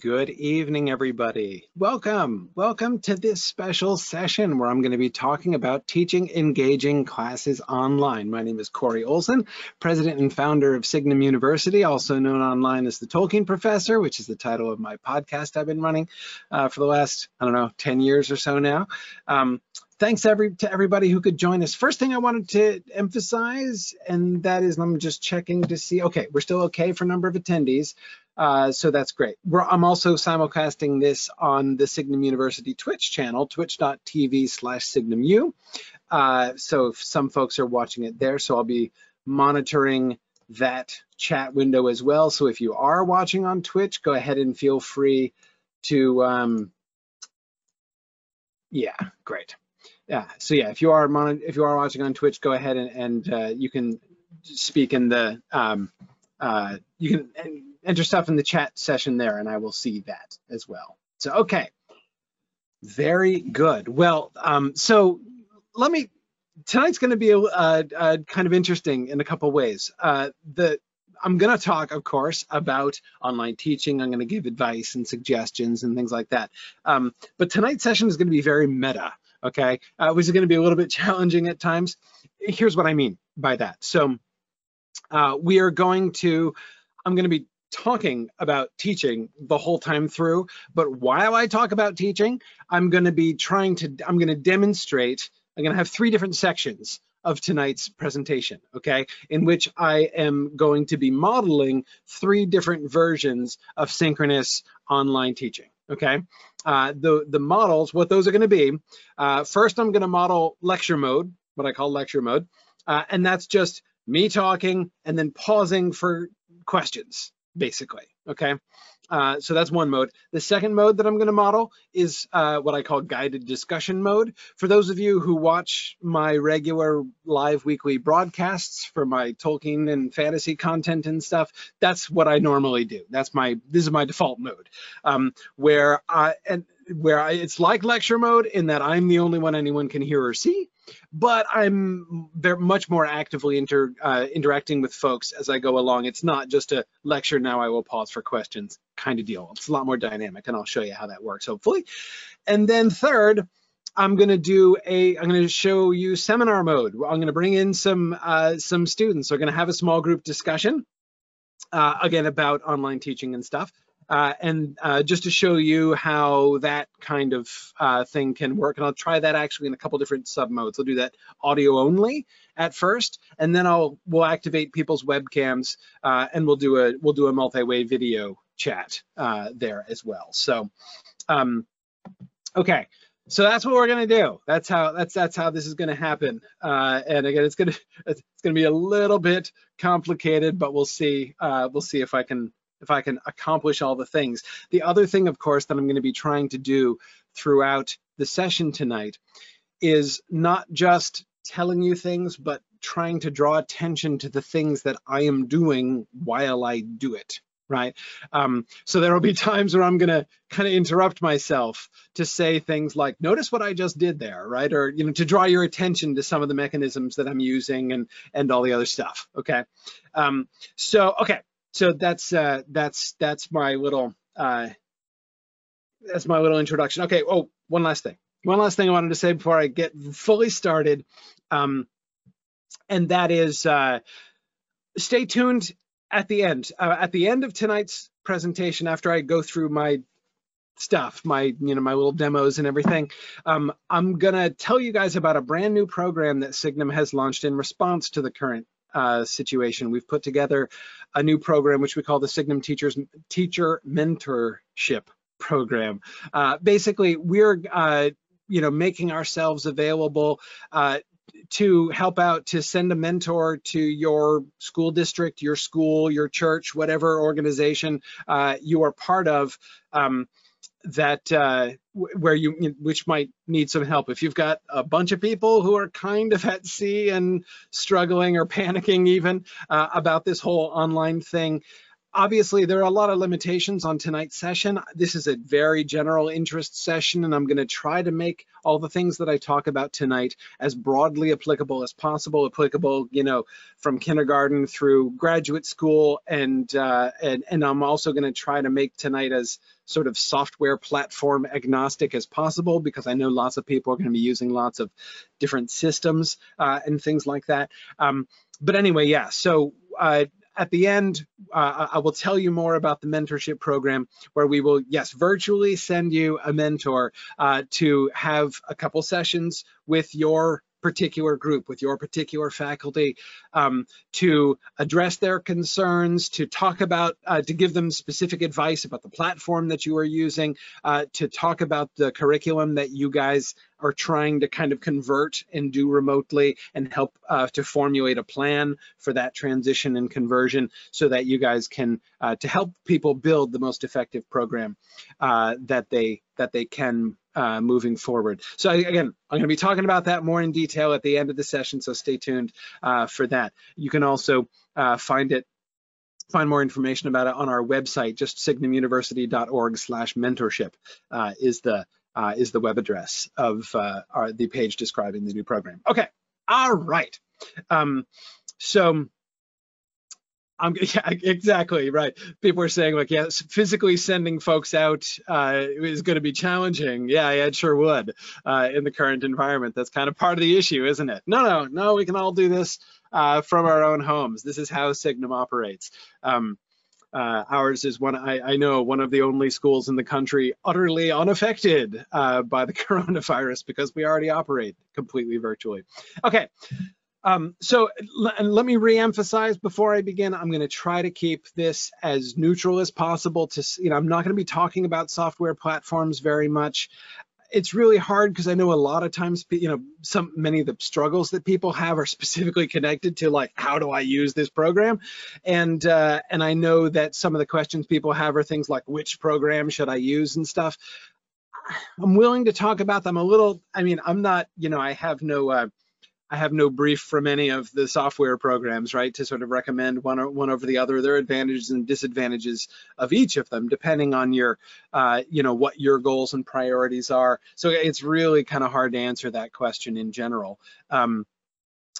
Good evening, everybody. Welcome. Welcome to this special session where I'm going to be talking about teaching engaging classes online. My name is Corey Olsen, president and founder of Signum University, also known online as the Tolkien Professor, which is the title of my podcast I've been running uh, for the last, I don't know, 10 years or so now. Um, thanks every to everybody who could join us. First thing I wanted to emphasize, and that is I'm just checking to see, okay, we're still okay for number of attendees. Uh, so that's great. We're, I'm also simulcasting this on the Signum University Twitch channel, twitch.tv slash signumu. Uh, so some folks are watching it there, so I'll be monitoring that chat window as well. So if you are watching on Twitch, go ahead and feel free to, um, yeah, great. Yeah, so yeah, if you are if you are watching on Twitch, go ahead and, and uh, you can speak in the um, uh, you can enter stuff in the chat session there and I will see that as well. So, okay, very good. Well, um, so let me, tonight's gonna be a, a, a, kind of interesting in a couple ways. Uh, the I'm going to talk, of course, about online teaching. I'm going to give advice and suggestions and things like that. Um, but tonight's session is going to be very meta, okay? Uh, which is going to be a little bit challenging at times. Here's what I mean by that. So uh, we are going to, I'm going to be talking about teaching the whole time through, but while I talk about teaching, I'm going to be trying to, I'm to demonstrate, I'm going to have three different sections of tonight's presentation, okay, in which I am going to be modeling three different versions of synchronous online teaching, okay? Uh, the, the models, what those are to be, uh, first I'm to model lecture mode, what I call lecture mode, uh, and that's just me talking and then pausing for questions, basically, okay? Uh, so that's one mode. The second mode that I'm going to model is uh, what I call guided discussion mode. For those of you who watch my regular live weekly broadcasts for my Tolkien and fantasy content and stuff, that's what I normally do. That's my this is my default mode, um, where I and where I, it's like lecture mode in that I'm the only one anyone can hear or see but I'm very much more actively inter, uh, interacting with folks as I go along. It's not just a lecture, now I will pause for questions kind of deal. It's a lot more dynamic and I'll show you how that works hopefully. And then third, I'm going to do a, I'm going to show you seminar mode. I'm going to bring in some, uh, some students. We're going to have a small group discussion, uh, again, about online teaching and stuff. Uh, and uh, just to show you how that kind of uh, thing can work, and I'll try that actually in a couple different sub modes. I'll do that audio only at first, and then I'll we'll activate people's webcams, uh, and we'll do a we'll do a multi-way video chat uh, there as well. So, um, okay. So that's what we're gonna do. That's how that's that's how this is gonna happen. Uh, and again, it's gonna it's gonna be a little bit complicated, but we'll see. we'll see if I can if I can accomplish all the things. The other thing, of course, that I'm going to be trying to do throughout the session tonight is not just telling you things, but trying to draw attention to the things that I am doing while I do it, right? Um, so there will be times where I'm going to kind of interrupt myself to say things like, notice what I just did there, right? Or, you know, to draw your attention to some of the mechanisms that I'm using and, and all the other stuff, okay? Um, so, okay, so that's uh, that's that's my little uh, that's my little introduction. Okay. Oh, one last thing. One last thing I wanted to say before I get fully started, um, and that is uh, stay tuned at the end. Uh, at the end of tonight's presentation, after I go through my stuff, my you know my little demos and everything, um, I'm gonna tell you guys about a brand new program that Signum has launched in response to the current uh, situation. We've put together a new program which we call the Signum Teachers Teacher Mentorship Program. Uh, basically, we're uh, you know making ourselves available uh, to help out to send a mentor to your school district, your school, your church, whatever organization uh, you are part of. Um, that where you which might need some help. If you've got a bunch of people who are kind of at sea and struggling or panicking even uh, about this whole online thing obviously there are a lot of limitations on tonight's session. This is a very general interest session and I'm gonna try to make all the things that I talk about tonight as broadly applicable as possible, applicable, you know, from kindergarten through graduate school. And, uh, and, and I'm also gonna try to make tonight as sort of software platform agnostic as possible because I know lots of people are going to be using lots of different systems uh, and things like that. Um, but anyway, yeah, so uh, at the end, uh, I will tell you more about the mentorship program where we will, yes, virtually send you a mentor uh, to have a couple sessions with your particular group, with your particular faculty, um, to address their concerns, to talk about, uh, to give them specific advice about the platform that you are using, uh, to talk about the curriculum that you guys are trying to kind of convert and do remotely and help uh, to formulate a plan for that transition and conversion so that you guys can uh, to help people build the most effective program uh, that they that they can uh, moving forward. So again, I'm going to be talking about that more in detail at the end of the session, so stay tuned uh, for that. You can also uh, find it find more information about it on our website, just signumuniversity.org slash mentorship uh, is the uh, is the web address of uh, our, the page describing the new program. Okay, all right. Um, so I'm yeah, exactly right. People are saying like, yes, physically sending folks out uh, is going to be challenging. Yeah, yeah, it sure would uh, in the current environment. That's kind of part of the issue, isn't it? No, no, no. We can all do this uh, from our own homes. This is how Signum operates. Um, uh, ours is one, I, I, know, one of the only schools in the country utterly unaffected uh, by the coronavirus because we already operate completely virtually. Okay, um, so let me reemphasize before I begin, I'm going to try to keep this as neutral as possible to, you know, I'm not going to be talking about software platforms very much. It's really hard because I know a lot of times, you know, some many of the struggles that people have are specifically connected to like, how do I use this program? And uh, and I know that some of the questions people have are things like, which program should I use and stuff. I'm willing to talk about them a little. I mean, I'm not, you know, I have no uh, I have no brief from any of the software programs, right, to sort of recommend one, or, one over the other. There are advantages and disadvantages of each of them, depending on your, uh, you know, what your goals and priorities are. So it's really kind of hard to answer that question in general. Um,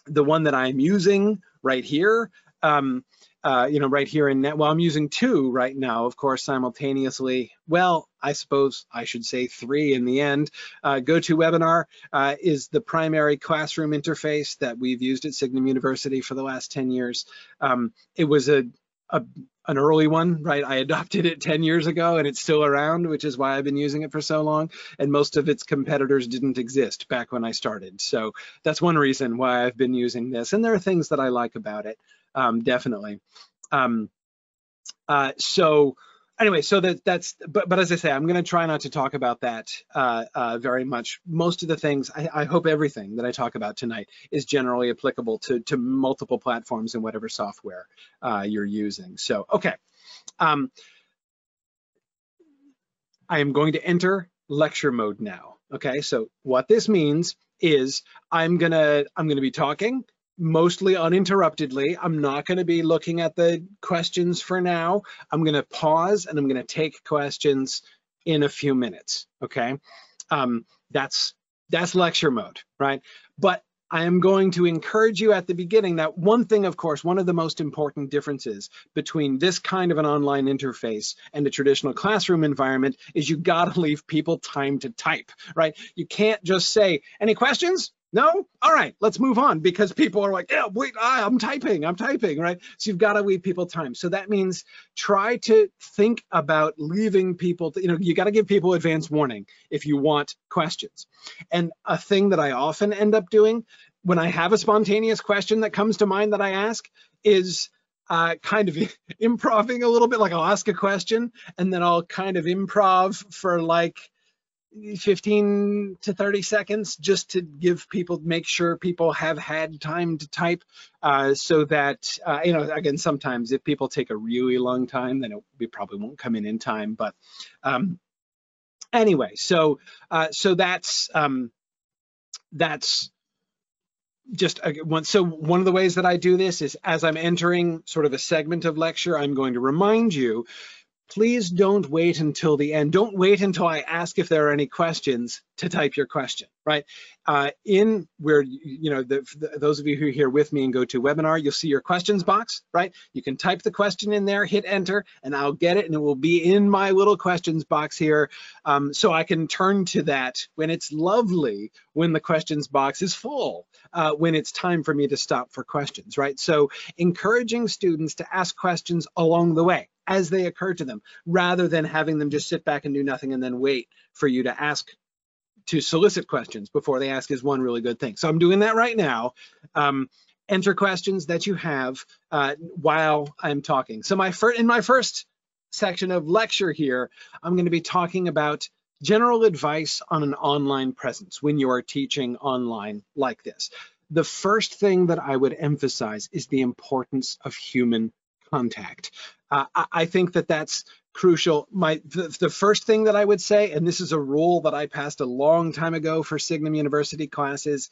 the one that I'm using right here, um, uh, you know, right here in net, well, I'm using two right now, of course, simultaneously. Well, I suppose I should say three in the end. Uh, GoToWebinar uh, is the primary classroom interface that we've used at Signum University for the last 10 years. Um, it was a, a, an early one, right? I adopted it 10 years ago and it's still around, which is why I've been using it for so long. And most of its competitors didn't exist back when I started. So that's one reason why I've been using this. And there are things that I like about it um, definitely. Um, uh, so anyway, so that that's, but, but as I say, I'm going to try not to talk about that uh, uh, very much. Most of the things, I, I, hope everything that I talk about tonight is generally applicable to, to multiple platforms and whatever software uh, you're using. So, okay. Um, I am going to enter lecture mode now. Okay, so what this means is I'm gonna I'm gonna be talking mostly uninterruptedly. I'm not going to be looking at the questions for now. I'm going to pause and I'm going to take questions in a few minutes. Okay, um, that's that's lecture mode, right? But I am going to encourage you at the beginning that one thing, of course, one of the most important differences between this kind of an online interface and a traditional classroom environment is you got to leave people time to type, right? You can't just say, any questions? No? All right, let's move on because people are like, yeah, wait, I'm typing, I'm typing, right? So you've got to leave people time. So that means try to think about leaving people, to, you know, you got to give people advance warning if you want questions. And a thing that I often end up doing when I have a spontaneous question that comes to mind that I ask is uh, kind of improving a little bit, like I'll ask a question and then I'll kind of improv for like, 15 to 30 seconds just to give people make sure people have had time to type uh, so that uh, you know again sometimes if people take a really long time then it, we probably won't come in in time but um, anyway so uh, so that's um, that's just uh, one, so one of the ways that I do this is as I'm entering sort of a segment of lecture, I'm going to remind you please don't wait until the end. Don't wait until I ask if there are any questions to type your question, right? Uh, in where, you know, the, the, those of you who are here with me and GoToWebinar, you'll see your questions box, right? You can type the question in there, hit enter, and I'll get it and it will be in my little questions box here. Um, so I can turn to that when it's lovely, when the questions box is full, uh, when it's time for me to stop for questions, right? So encouraging students to ask questions along the way as they occur to them, rather than having them just sit back and do nothing and then wait for you to ask to solicit questions before they ask is one really good thing. So I'm doing that right now. Um, enter questions that you have uh, while I'm talking. So my first in my first section of lecture here, I'm going to be talking about general advice on an online presence when you are teaching online like this. The first thing that I would emphasize is the importance of human contact. Uh, I think that that's crucial. My the, the, first thing that I would say, and this is a rule that I passed a long time ago for Signum University classes,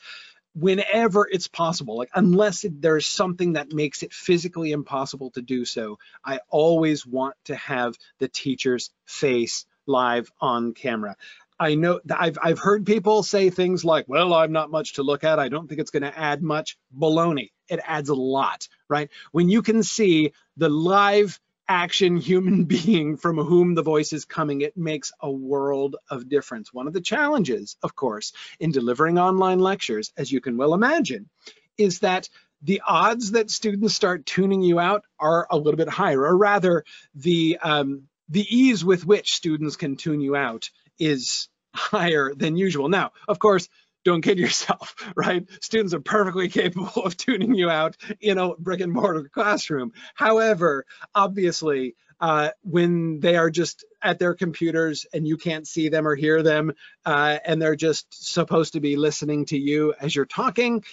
whenever it's possible, like unless it, there's something that makes it physically impossible to do so, I always want to have the teacher's face live on camera. I know I've I've heard people say things like, "Well, I'm not much to look at. I don't think it's going to add much." Baloney. It adds a lot, right? When you can see the live action human being from whom the voice is coming, it makes a world of difference. One of the challenges, of course, in delivering online lectures, as you can well imagine, is that the odds that students start tuning you out are a little bit higher, or rather, the um, the ease with which students can tune you out is higher than usual. Now, of course, don't kid yourself, right? Students are perfectly capable of tuning you out in a brick and mortar classroom. However, obviously, uh, when they are just at their computers and you can't see them or hear them, uh, and they're just supposed to be listening to you as you're talking,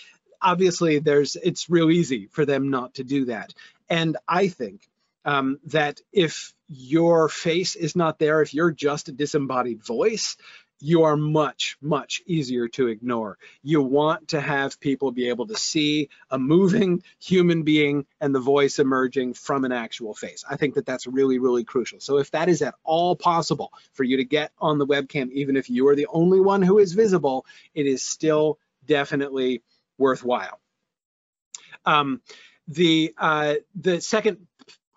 obviously there's it's real easy for them not to do that. And I think um, that if your face is not there, if you're just a disembodied voice, you are much, much easier to ignore. You want to have people be able to see a moving human being and the voice emerging from an actual face. I think that that's really, really crucial. So if that is at all possible for you to get on the webcam, even if you are the only one who is visible, it is still definitely worthwhile. Um, the, uh, the second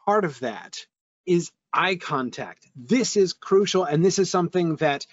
part of that is eye contact. This is crucial, and this is something that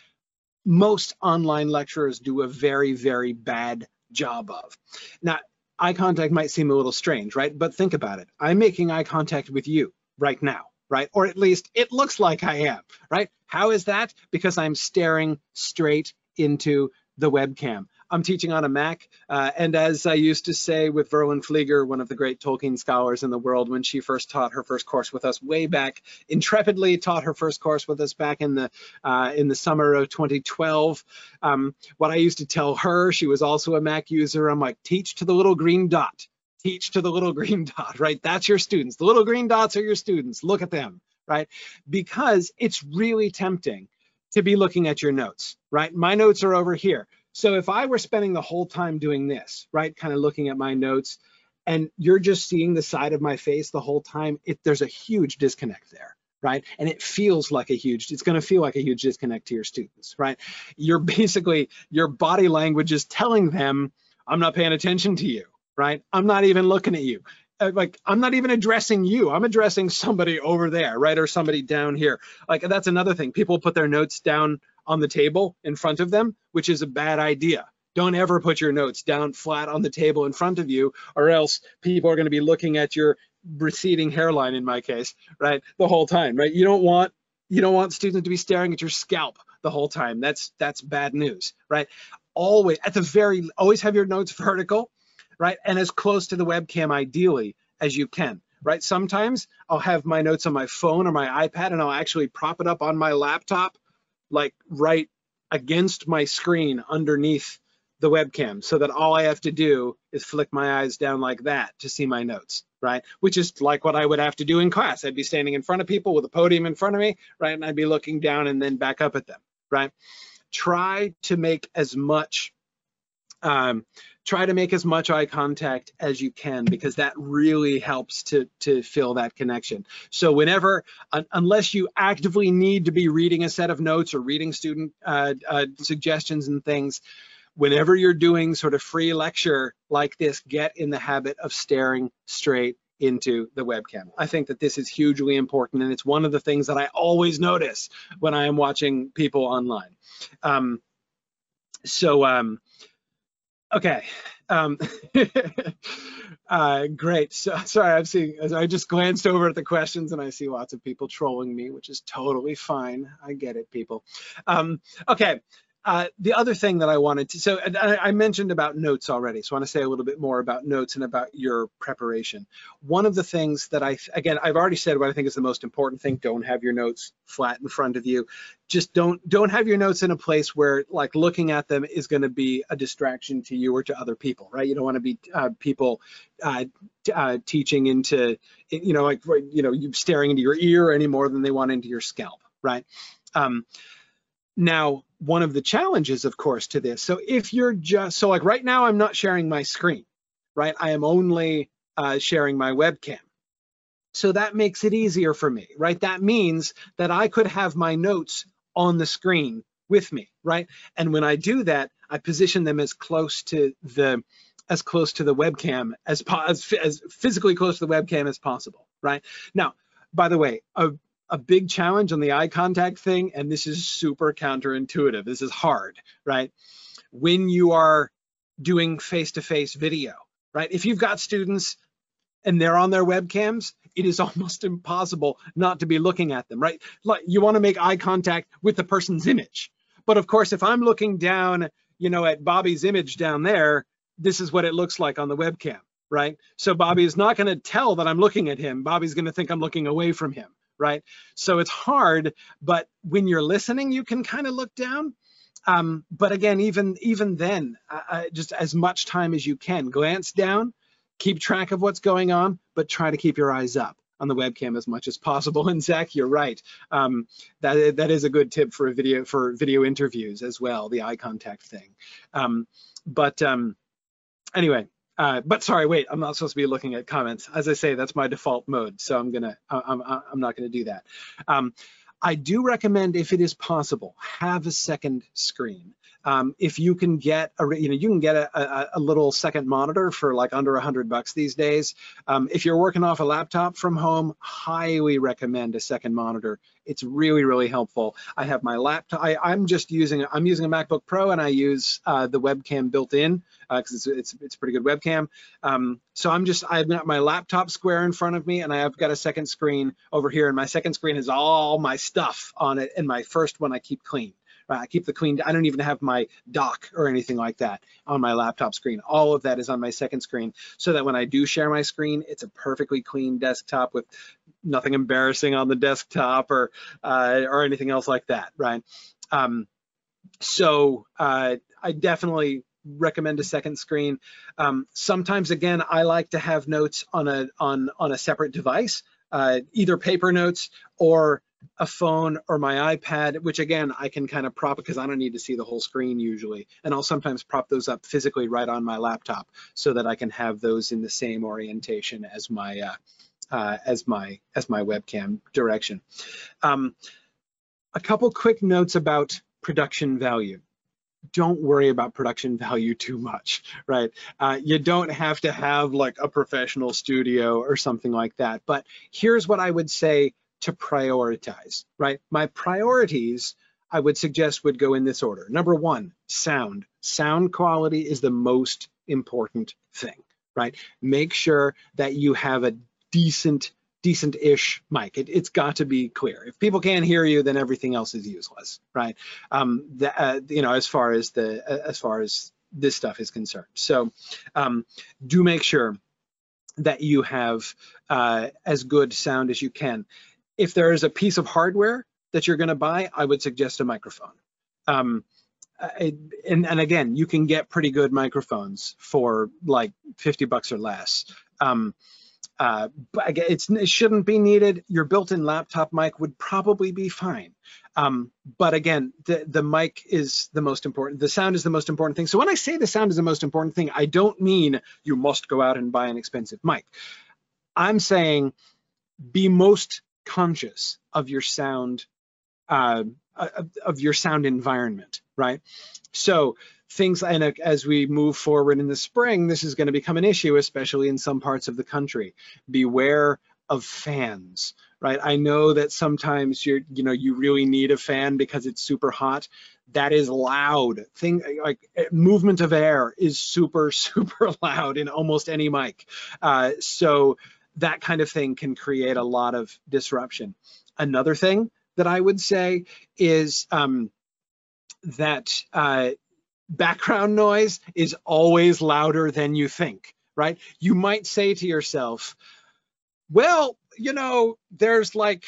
most online lecturers do a very, very bad job of. Now, eye contact might seem a little strange, right? But think about it. I'm making eye contact with you right now, right? Or at least it looks like I am, right? How is that? Because I'm staring straight into the webcam. I'm teaching on a Mac, uh, and as I used to say with Verlyn Flieger, one of the great Tolkien scholars in the world, when she first taught her first course with us way back, intrepidly taught her first course with us back in the uh, in the summer of 2012. Um, what I used to tell her, she was also a Mac user. I'm like, teach to the little green dot. Teach to the little green dot, right? That's your students. The little green dots are your students. Look at them, right? Because it's really tempting to be looking at your notes, right? My notes are over here. So if I were spending the whole time doing this, right, kind of looking at my notes, and you're just seeing the side of my face the whole time, it, there's a huge disconnect there right? And it feels like a huge, it's going to feel like a huge disconnect to your students, right? You're basically, your body language is telling them, I'm not paying attention to you, right? I'm not even looking at you. Uh, like, I'm not even addressing you. I'm addressing somebody over there, right? Or somebody down here. Like, that's another thing. People put their notes down on the table in front of them, which is a bad idea. Don't ever put your notes down flat on the table in front of you, or else people are going to be looking at your receding hairline, in my case, right, the whole time, right? You don't want you don't want students to be staring at your scalp the whole time. That's that's bad news, right? Always at the very always have your notes vertical, right, and as close to the webcam ideally as you can right? Sometimes I'll have my notes on my phone or my iPad and I'll actually prop it up on my laptop like right against my screen underneath the webcam so that all I have to do is flick my eyes down like that to see my notes, right? Which is like what I would have to do in class. I'd be standing in front of people with a podium in front of me, right? And I'd be looking down and then back up at them, right? Try to make as much um, try to make as much eye contact as you can because that really helps to to fill that connection so whenever un, unless you actively need to be reading a set of notes or reading student uh, uh, suggestions and things whenever you're doing sort of free lecture like this get in the habit of staring straight into the webcam. I think that this is hugely important and it's one of the things that I always notice when I am watching people online. Um, so um, Okay. Um, uh, great. So, sorry, I'm seeing, I just glanced over at the questions and I see lots of people trolling me, which is totally fine. I get it, people. Um, okay. Uh, the other thing that I wanted to, so I, I, mentioned about notes already, so I want to say a little bit more about notes and about your preparation. One of the things that I, again, I've already said what I think is the most important thing, don't have your notes flat in front of you. Just don't, don't have your notes in a place where like looking at them is going to be a distraction to you or to other people, right? You don't want to be uh, people uh, uh, teaching into, you know, like, you know, you staring into your ear any more than they want into your scalp, right? Um, now, one of the challenges, of course, to this, so if you're just, so like right now, I'm not sharing my screen, right? I am only uh, sharing my webcam. So that makes it easier for me, right? That means that I could have my notes on the screen with me, right? And when I do that, I position them as close to the as close to the webcam as, as, as physically close to the webcam as possible, right? Now, by the way, a big challenge on the eye contact thing, and this is super counterintuitive. This is hard, right? When you are doing face-to-face video, right? If you've got students and they're on their webcams, it is almost impossible not to be looking at them, right? Like you want to make eye contact with the person's image. But of course, if I'm looking down, you know, at Bobby's image down there, this is what it looks like on the webcam, right? So Bobby is not going to tell that I'm looking at him. Bobby's going to think I'm looking away from him, right? So it's hard, but when you're listening, you can kind of look down. Um, but again, even even then, uh, just as much time as you can, glance down, keep track of what's going on, but try to keep your eyes up on the webcam as much as possible. And Zach, you're right. Um, that that is a good tip for a video for video interviews as well, the eye contact thing. Um, but um, anyway, uh, but sorry, wait, I'm not supposed to be looking at comments. As I say, that's my default mode, so I'm gonna, I'm, I'm not gonna do that. Um, I do recommend, if it is possible, have a second screen. Um, if you can get a, you know, you can get a, a, a, little second monitor for like under a hundred bucks these days. Um, if you're working off a laptop from home, highly recommend a second monitor. It's really, really helpful. I have my laptop, I, am just using, I'm using a MacBook Pro and I use uh, the webcam built in because uh, it's, it's, it's a pretty good webcam. Um, so I'm just, I've got my laptop square in front of me and I've got a second screen over here and my second screen has all my stuff on it and my first one I keep clean. Right, I keep the clean, I don't even have my dock or anything like that on my laptop screen. All of that is on my second screen so that when I do share my screen, it's a perfectly clean desktop with nothing embarrassing on the desktop or, uh, or anything else like that, right? Um, so uh, I definitely recommend a second screen. Um, sometimes, again, I like to have notes on a on on a separate device, uh, either paper notes or a phone or my iPad, which again, I can kind of prop because I don't need to see the whole screen usually. And I'll sometimes prop those up physically right on my laptop so that I can have those in the same orientation as my uh, uh, as my as my webcam direction. Um, a couple quick notes about production value don't worry about production value too much, right? Uh, you don't have to have like a professional studio or something like that. But here's what I would say to prioritize, right? My priorities, I would suggest would go in this order. Number one, sound. Sound quality is the most important thing, right? Make sure that you have a decent decent-ish mic. It, has got to be clear. If people can't hear you, then everything else is useless, right? Um, the, uh, you know, as far as the uh, as far as this stuff is concerned. So um, do make sure that you have uh, as good sound as you can. If there is a piece of hardware that you're going to buy, I would suggest a microphone. Um, and, and again, you can get pretty good microphones for like 50 bucks or less. Um, uh, but it shouldn't be needed. Your built-in laptop mic would probably be fine. Um, but again, the, the mic is the most important. The sound is the most important thing. So when I say the sound is the most important thing, I don't mean you must go out and buy an expensive mic. I'm saying be most conscious of your sound, uh, of your sound environment, right? So things, and as we move forward in the spring, this is going to become an issue, especially in some parts of the country. Beware of fans, right? I know that sometimes you're, you know, you really need a fan because it's super hot. That is loud. Thing like movement of air is super, super loud in almost any mic. Uh, so that kind of thing can create a lot of disruption. Another thing that I would say is um, that uh, background noise is always louder than you think, right? You might say to yourself, well, you know, there's like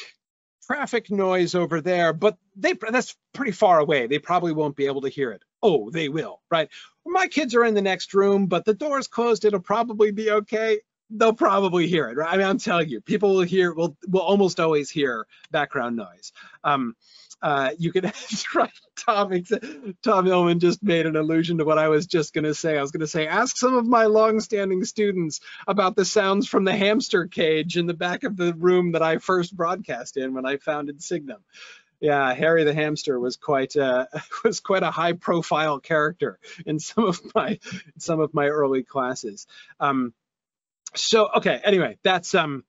traffic noise over there, but they that's pretty far away. They probably won't be able to hear it. Oh, they will, right? My kids are in the next room, but the door's closed. It'll probably be okay they'll probably hear it, right? I mean, I'm telling you, people will hear, will will almost always hear background noise. Um, uh, you can right, Tom, Tom Hillman just made an allusion to what I was just going to say. I was going to say, ask some of my long-standing students about the sounds from the hamster cage in the back of the room that I first broadcast in when I founded Signum. Yeah, Harry the hamster was quite uh, was quite a high-profile character in some of my some of my early classes. Um, so okay anyway that's um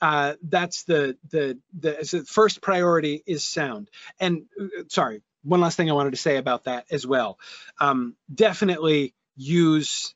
uh that's the the the so first priority is sound. And uh, sorry one last thing i wanted to say about that as well. Um definitely use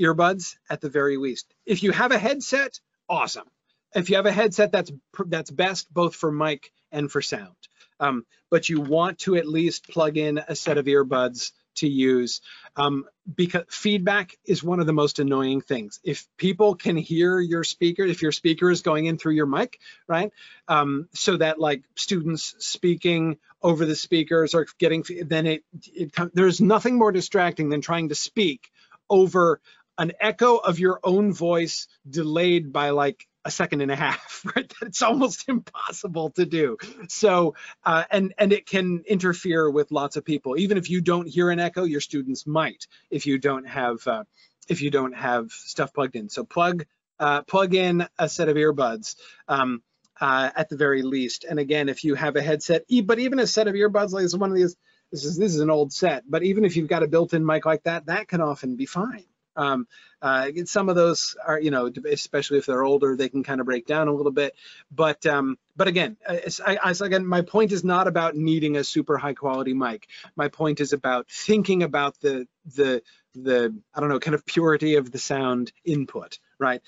earbuds at the very least. If you have a headset awesome. If you have a headset that's that's best both for mic and for sound. Um, but you want to at least plug in a set of earbuds to use um, because feedback is one of the most annoying things. If people can hear your speaker, if your speaker is going in through your mic, right? Um, so that like students speaking over the speakers are getting, then it, it there's nothing more distracting than trying to speak over an echo of your own voice delayed by like a second and a half, right? It's almost impossible to do. So, uh, and and it can interfere with lots of people. Even if you don't hear an echo, your students might if you don't have uh, if you don't have stuff plugged in. So plug uh, plug in a set of earbuds. Um, uh, at the very least, and again, if you have a headset, but even a set of earbuds like this, one of these, this is this is an old set, but even if you've got a built-in mic like that, that can often be fine. Um, uh, some of those are, you know, especially if they're older, they can kind of break down a little bit. But um, but again, I, again, my point is not about needing a super high quality mic. My point is about thinking about the the the I don't know, kind of purity of the sound input, right?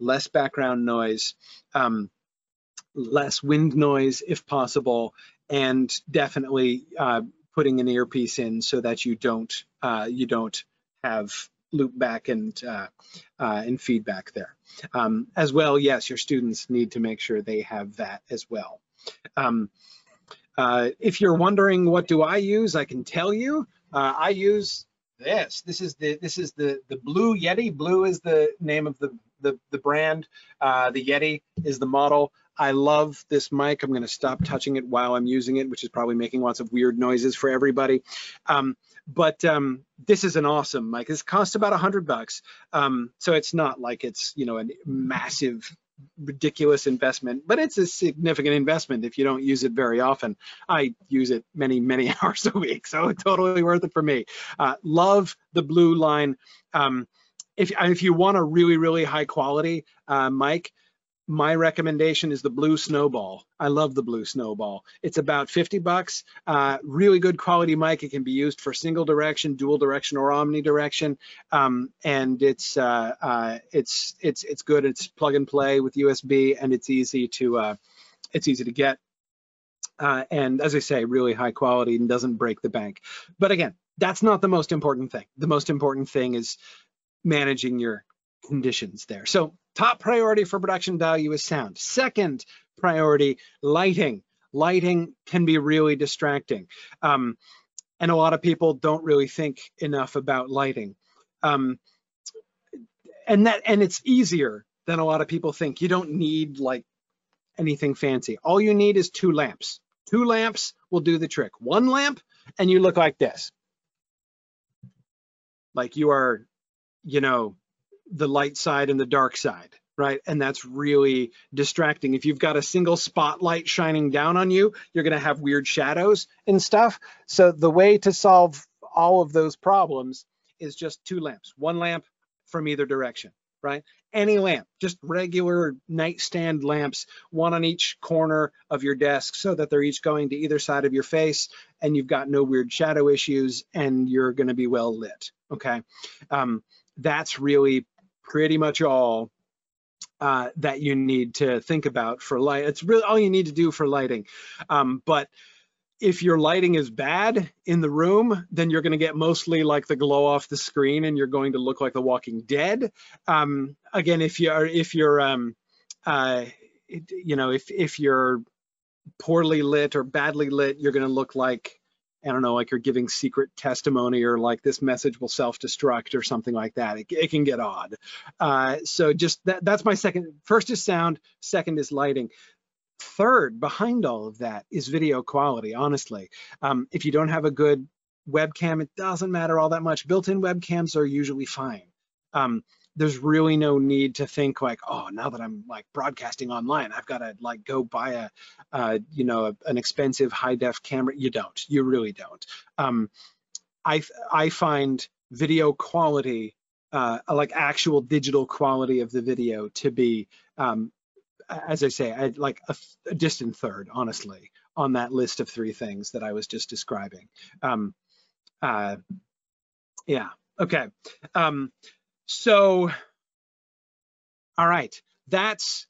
Less background noise, um, less wind noise if possible, and definitely uh, putting an earpiece in so that you don't uh, you don't have loop back and uh, uh, and feedback there. Um, as well, yes, your students need to make sure they have that as well. Um, uh, if you're wondering what do I use, I can tell you. Uh, I use this. This is the this is the the Blue Yeti. Blue is the name of the the, the brand. Uh, the Yeti is the model. I love this mic. I'm going to stop touching it while I'm using it, which is probably making lots of weird noises for everybody. Um, but um, this is an awesome mic. This costs about a hundred bucks, um, so it's not like it's you know a massive, ridiculous investment, but it's a significant investment if you don't use it very often. I use it many many hours a week, so totally worth it for me. Uh, love the blue line. Um, if if you want a really really high quality uh, mic, my recommendation is the blue snowball. I love the blue snowball. It's about 50 bucks. Uh, really good quality mic. It can be used for single direction dual direction or omnidirection um, and it's uh, uh, it's it's it's good. It's plug and play with usb and it's easy to uh, it's easy to get. Uh, and as i say really high quality and doesn't break the bank. But again that's not the most important thing. The most important thing is managing your conditions there. So Top priority for production value is sound. Second priority, lighting. Lighting can be really distracting. Um, and a lot of people don't really think enough about lighting. Um, and that and it's easier than a lot of people think. You don't need like anything fancy. All you need is two lamps. Two lamps will do the trick. One lamp and you look like this. Like you are, you know, the light side and the dark side, right? And that's really distracting. If you've got a single spotlight shining down on you, you're going to have weird shadows and stuff. So the way to solve all of those problems is just two lamps, one lamp from either direction, right? Any lamp, just regular nightstand lamps, one on each corner of your desk so that they're each going to either side of your face and you've got no weird shadow issues and you're going to be well lit, okay? Um, that's really pretty much all uh, that you need to think about for light. It's really all you need to do for lighting. Um, but if your lighting is bad in the room, then you're going to get mostly like the glow off the screen and you're going to look like the walking dead. Um, again, if you're, if you're, um, uh, you know, if, if you're poorly lit or badly lit, you're going to look like, I don't know, like you're giving secret testimony or like this message will self-destruct or something like that. It, it can get odd. Uh, so just that, that's my second, first is sound, second is lighting. Third, behind all of that is video quality, honestly. Um, if you don't have a good webcam, it doesn't matter all that much. Built-in webcams are usually fine. Um, there's really no need to think like, oh, now that I'm like broadcasting online, I've got to like go buy a, uh, you know, a, an expensive high def camera. You don't, you really don't. Um, I, I find video quality, uh, like actual digital quality of the video to be, um, as I say, I, like a, a, distant third, honestly, on that list of three things that I was just describing. Um, uh, yeah, okay. Um, so, all right, that's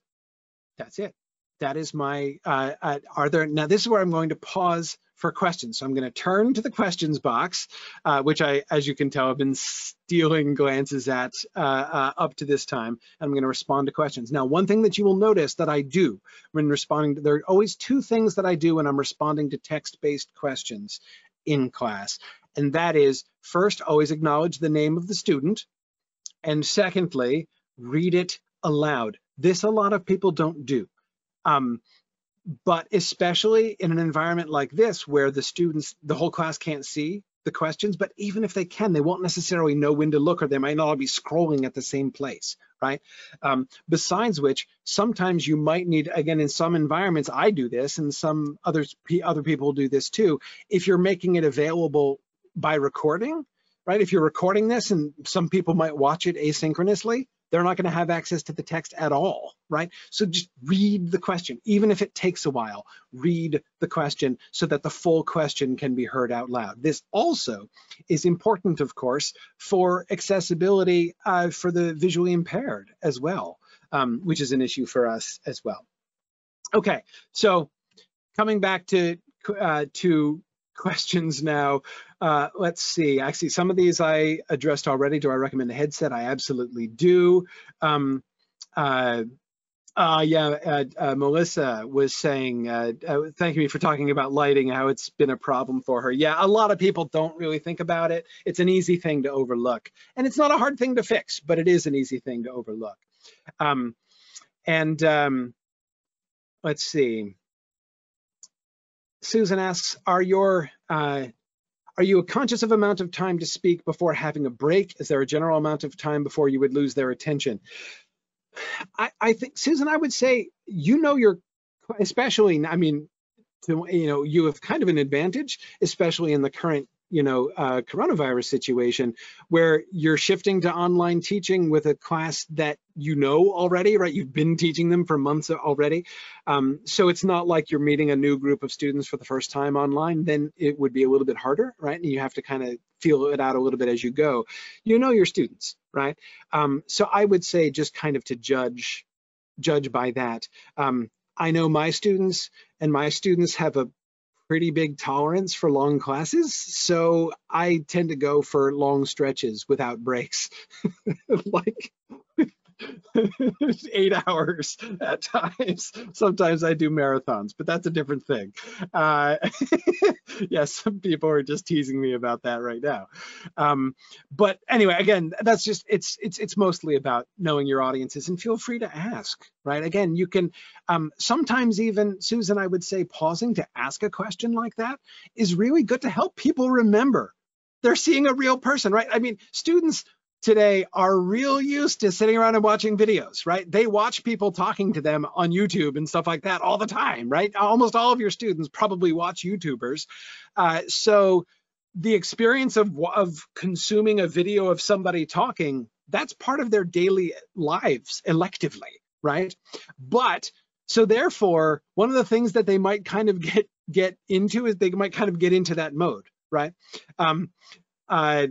that's it. That is my, uh, uh, are there, now this is where I'm going to pause for questions. So I'm going to turn to the questions box, uh, which I, as you can tell, I've been stealing glances at uh, uh, up to this time. And I'm going to respond to questions. Now, one thing that you will notice that I do when responding, to, there are always two things that I do when I'm responding to text-based questions in class. And that is first, always acknowledge the name of the student. And secondly, read it aloud. This a lot of people don't do. Um, but especially in an environment like this where the students, the whole class can't see the questions, but even if they can, they won't necessarily know when to look or they might not all be scrolling at the same place, right? Um, besides which, sometimes you might need, again, in some environments, I do this and some others, other people do this too. If you're making it available by recording, right? If you're recording this and some people might watch it asynchronously, they're not going to have access to the text at all, right? So just read the question, even if it takes a while, read the question so that the full question can be heard out loud. This also is important, of course, for accessibility uh, for the visually impaired as well, um, which is an issue for us as well. Okay, so coming back to uh, to questions now. Uh, let's see. Actually, some of these I addressed already. Do I recommend a headset? I absolutely do. Um, uh, uh, yeah, uh, uh, Melissa was saying, uh, uh, thank you for talking about lighting, how it's been a problem for her. Yeah, a lot of people don't really think about it. It's an easy thing to overlook. And it's not a hard thing to fix, but it is an easy thing to overlook. Um, and um, let's see. Susan asks, are your uh, are you conscious of amount of time to speak before having a break? Is there a general amount of time before you would lose their attention? I, I think, Susan, I would say, you know, you're especially, I mean, to, you know, you have kind of an advantage, especially in the current you know, uh, coronavirus situation where you're shifting to online teaching with a class that you know already, right? You've been teaching them for months already. Um, so it's not like you're meeting a new group of students for the first time online, then it would be a little bit harder, right? And you have to kind of feel it out a little bit as you go. You know your students, right? Um, so I would say just kind of to judge, judge by that. Um, I know my students and my students have a pretty big tolerance for long classes, so I tend to go for long stretches without breaks. like eight hours at times. Sometimes I do marathons, but that's a different thing. Uh, yes, some people are just teasing me about that right now. Um, but anyway, again, that's just it's it's it's mostly about knowing your audiences and feel free to ask. Right? Again, you can um, sometimes even Susan, I would say, pausing to ask a question like that is really good to help people remember they're seeing a real person, right? I mean, students today are real used to sitting around and watching videos, right? They watch people talking to them on YouTube and stuff like that all the time, right? Almost all of your students probably watch YouTubers. Uh, so the experience of, of consuming a video of somebody talking, that's part of their daily lives electively, right? But so therefore, one of the things that they might kind of get get into is they might kind of get into that mode, right? Um, uh,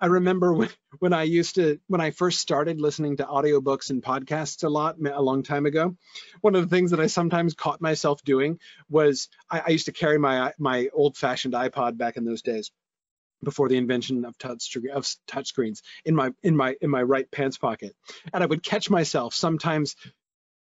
I remember when, when I used to, when I first started listening to audiobooks and podcasts a lot, a long time ago, one of the things that I sometimes caught myself doing was I, I used to carry my, my old fashioned iPod back in those days before the invention of touch of touchscreens in my in my in my right pants pocket. And i would catch myself sometimes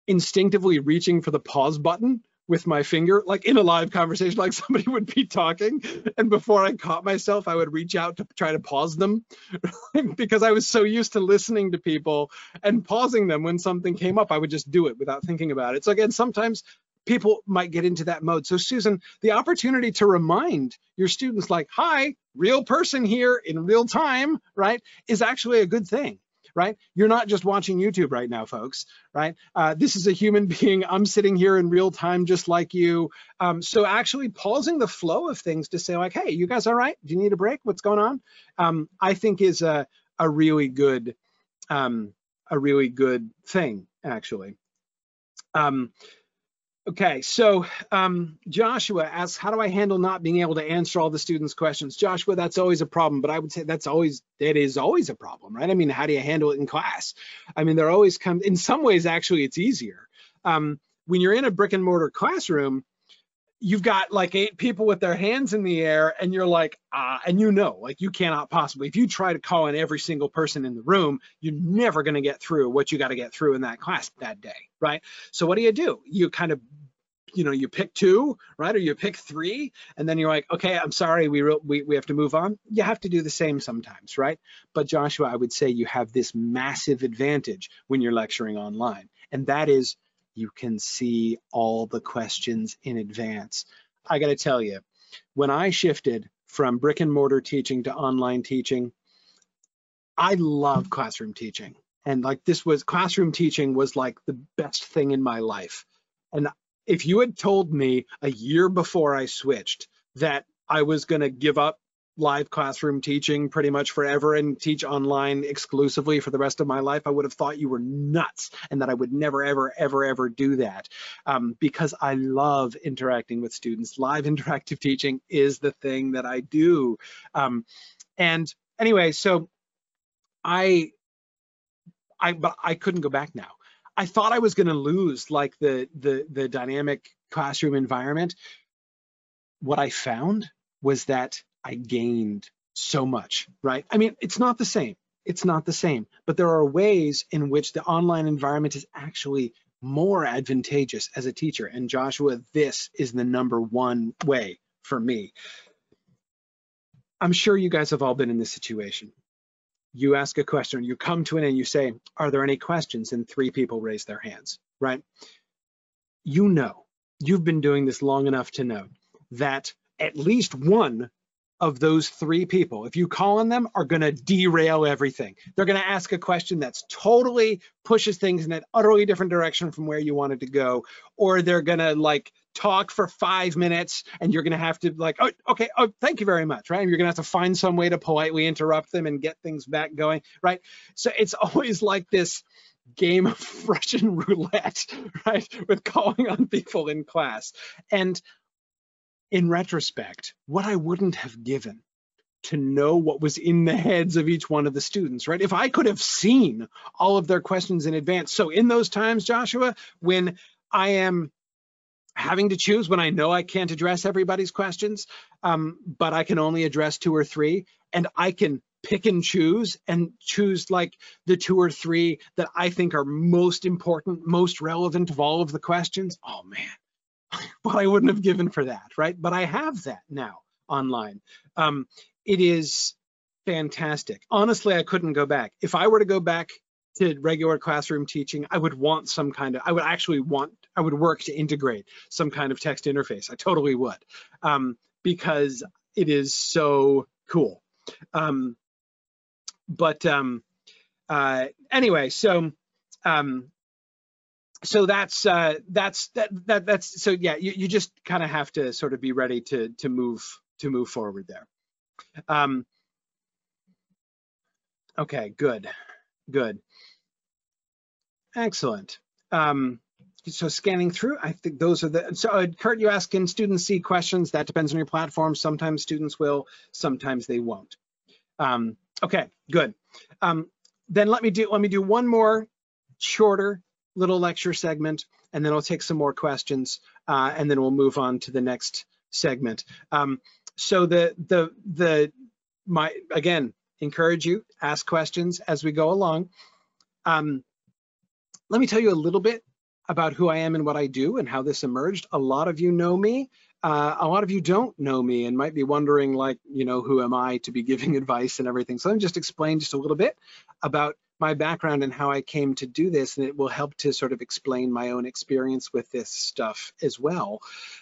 instinctively reaching for the pause button with my finger, like in a live conversation, like somebody would be talking. And before I caught myself, I would reach out to try to pause them because I was so used to listening to people and pausing them when something came up. I would just do it without thinking about it. So again, sometimes people might get into that mode. So Susan, the opportunity to remind your students like, hi, real person here in real time, right, is actually a good thing right? You're not just watching YouTube right now, folks, right? Uh, this is a human being. I'm sitting here in real time just like you. Um, so actually pausing the flow of things to say like, hey, you guys all right? Do you need a break? What's going on? Um, I think is a, a really good, um, a really good thing, actually. Um, Okay, so um, Joshua asks, how do I handle not being able to answer all the students' questions? Joshua, that's always a problem, but I would say that's always, that is always a problem, right? I mean, how do you handle it in class? I mean, there always come, in some ways, actually, it's easier. Um, when you're in a brick and mortar classroom, you've got like eight people with their hands in the air and you're like ah and you know like you cannot possibly if you try to call in every single person in the room you're never going to get through what you got to get through in that class that day right? So what do you do? You kind of you know you pick two right or you pick three and then you're like okay i'm sorry we we, we have to move on. You have to do the same sometimes right? But joshua i would say you have this massive advantage when you're lecturing online and that is you can see all the questions in advance. I got to tell you, when I shifted from brick and mortar teaching to online teaching, I love classroom teaching. And like this was classroom teaching was like the best thing in my life. And if you had told me a year before I switched that I was going to give up live classroom teaching pretty much forever and teach online exclusively for the rest of my life, I would have thought you were nuts and that I would never, ever, ever, ever do that um, because I love interacting with students. Live interactive teaching is the thing that I do. Um, and anyway, so I, I, but I couldn't go back now. I thought I was going to lose like the, the, the dynamic classroom environment. What I found was that I gained so much, right? I mean, it's not the same. It's not the same, but there are ways in which the online environment is actually more advantageous as a teacher. And Joshua, this is the number one way for me. I'm sure you guys have all been in this situation. You ask a question, you come to it and you say, are there any questions? And three people raise their hands, right? You know, you've been doing this long enough to know that at least one of those three people, if you call on them, are going to derail everything. They're going to ask a question that's totally pushes things in an utterly different direction from where you wanted to go, or they're going to like talk for five minutes and you're going to have to like, oh, okay, oh, thank you very much, right? And you're going to have to find some way to politely interrupt them and get things back going, right? So it's always like this game of Russian roulette, right? With calling on people in class. And in retrospect, what I wouldn't have given to know what was in the heads of each one of the students, right? If I could have seen all of their questions in advance. So in those times, Joshua, when I am having to choose, when I know I can't address everybody's questions, um, but I can only address two or three, and I can pick and choose and choose like the two or three that I think are most important, most relevant of all of the questions, oh man, well, I wouldn't have given for that, right? But I have that now online. Um, it is fantastic. Honestly, I couldn't go back. If I were to go back to regular classroom teaching, I would want some kind of, I would actually want, I would work to integrate some kind of text interface. I totally would, um, because it is so cool. Um, but um, uh, anyway, so um, so that's uh, that's that that that's so yeah. You, you just kind of have to sort of be ready to to move to move forward there. Um, okay, good, good, excellent. Um, so scanning through, I think those are the, so uh, Kurt, you ask, can students see questions? That depends on your platform. Sometimes students will, sometimes they won't. Um, okay, good. Um, then let me do let me do one more shorter little lecture segment, and then I'll take some more questions, uh, and then we'll move on to the next segment. Um, so the the the my again encourage you ask questions as we go along. Um, let me tell you a little bit about who I am and what I do and how this emerged. A lot of you know me. Uh, a lot of you don't know me and might be wondering like, you know, who am I to be giving advice and everything. So let me just explain just a little bit about my background and how I came to do this, and it will help to sort of explain my own experience with this stuff as well.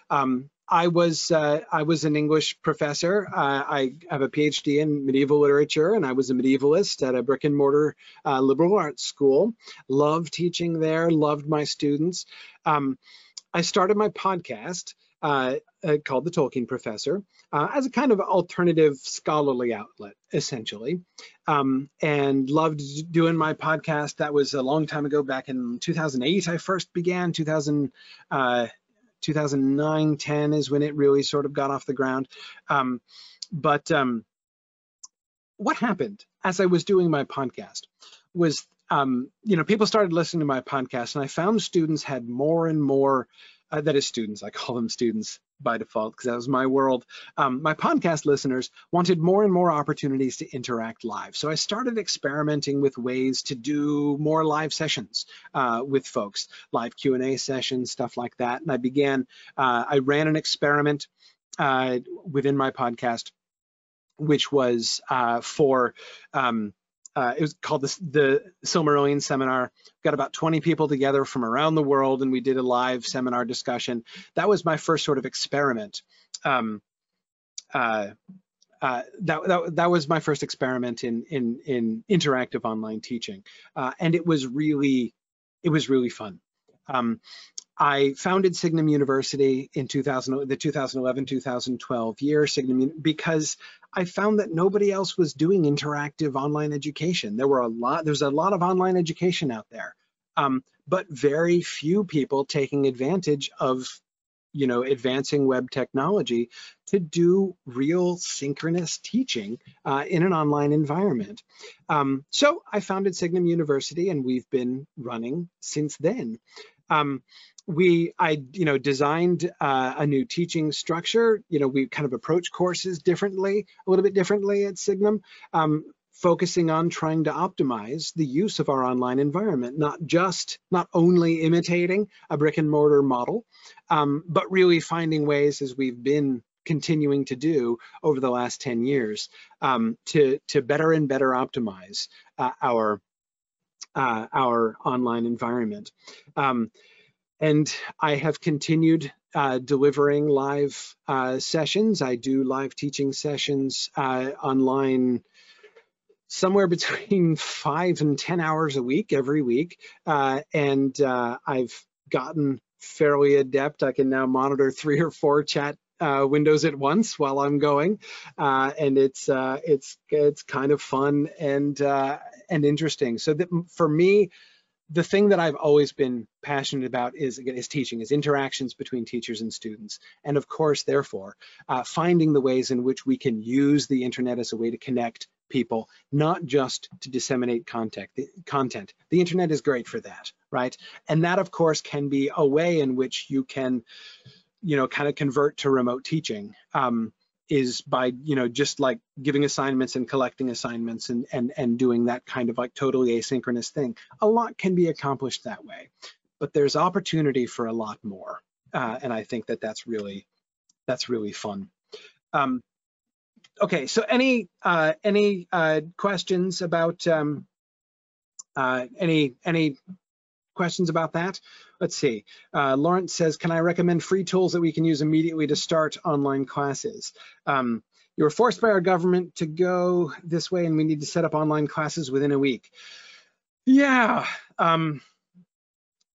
Um, I was uh, I was an English professor. Uh, I have a PhD in medieval literature, and I was a medievalist at a brick and mortar uh, liberal arts school. Loved teaching there. Loved my students. Um, I started my podcast uh, uh, called The Tolkien Professor uh, as a kind of alternative scholarly outlet, essentially. Um, and loved doing my podcast. That was a long time ago, back in 2008, I first began. 2000, uh, 2009, 10 is when it really sort of got off the ground. Um, but um, what happened as I was doing my podcast was, um, you know, people started listening to my podcast, and I found students had more and more uh, that is students, I call them students by default because that was my world. Um, my podcast listeners wanted more and more opportunities to interact live. So I started experimenting with ways to do more live sessions uh, with folks, live Q&A sessions, stuff like that. And I began, uh, I ran an experiment uh, within my podcast, which was uh, for um, uh, it was called the, the Silmarillion Seminar. Got about 20 people together from around the world, and we did a live seminar discussion. That was my first sort of experiment. Um, uh, uh, that, that, that was my first experiment in in in interactive online teaching, uh, and it was really it was really fun. Um, I founded Signum University in 2000, the 2011-2012 year, Signum, because I found that nobody else was doing interactive online education. There were a lot, there's a lot of online education out there, um, but very few people taking advantage of, you know, advancing web technology to do real synchronous teaching uh, in an online environment. Um, so I founded Signum University and we've been running since then. Um, we I you know designed uh, a new teaching structure. You know we kind of approach courses differently, a little bit differently at Signum, um, focusing on trying to optimize the use of our online environment, not just not only imitating a brick and mortar model, um, but really finding ways as we've been continuing to do over the last 10 years um, to to better and better optimize uh, our uh, our online environment. Um, and I have continued uh, delivering live uh, sessions. I do live teaching sessions uh, online somewhere between five and 10 hours a week every week. Uh, and uh, I've gotten fairly adept. I can now monitor three or four chat uh, windows at once while I'm going, uh, and it's uh, it's it's kind of fun and uh, and interesting. So that for me, the thing that I've always been passionate about is is teaching, is interactions between teachers and students, and of course, therefore, uh, finding the ways in which we can use the internet as a way to connect people, not just to disseminate content. The, content. The internet is great for that, right? And that, of course, can be a way in which you can, you know, kind of convert to remote teaching. Um, is by you know just like giving assignments and collecting assignments and and and doing that kind of like totally asynchronous thing. A lot can be accomplished that way, but there's opportunity for a lot more, uh, and I think that that's really that's really fun. Um, okay, so any uh, any uh, questions about um, uh, any any questions about that? Let's see. Uh, Lawrence says, can I recommend free tools that we can use immediately to start online classes? Um, you were forced by our government to go this way and we need to set up online classes within a week. Yeah. Um,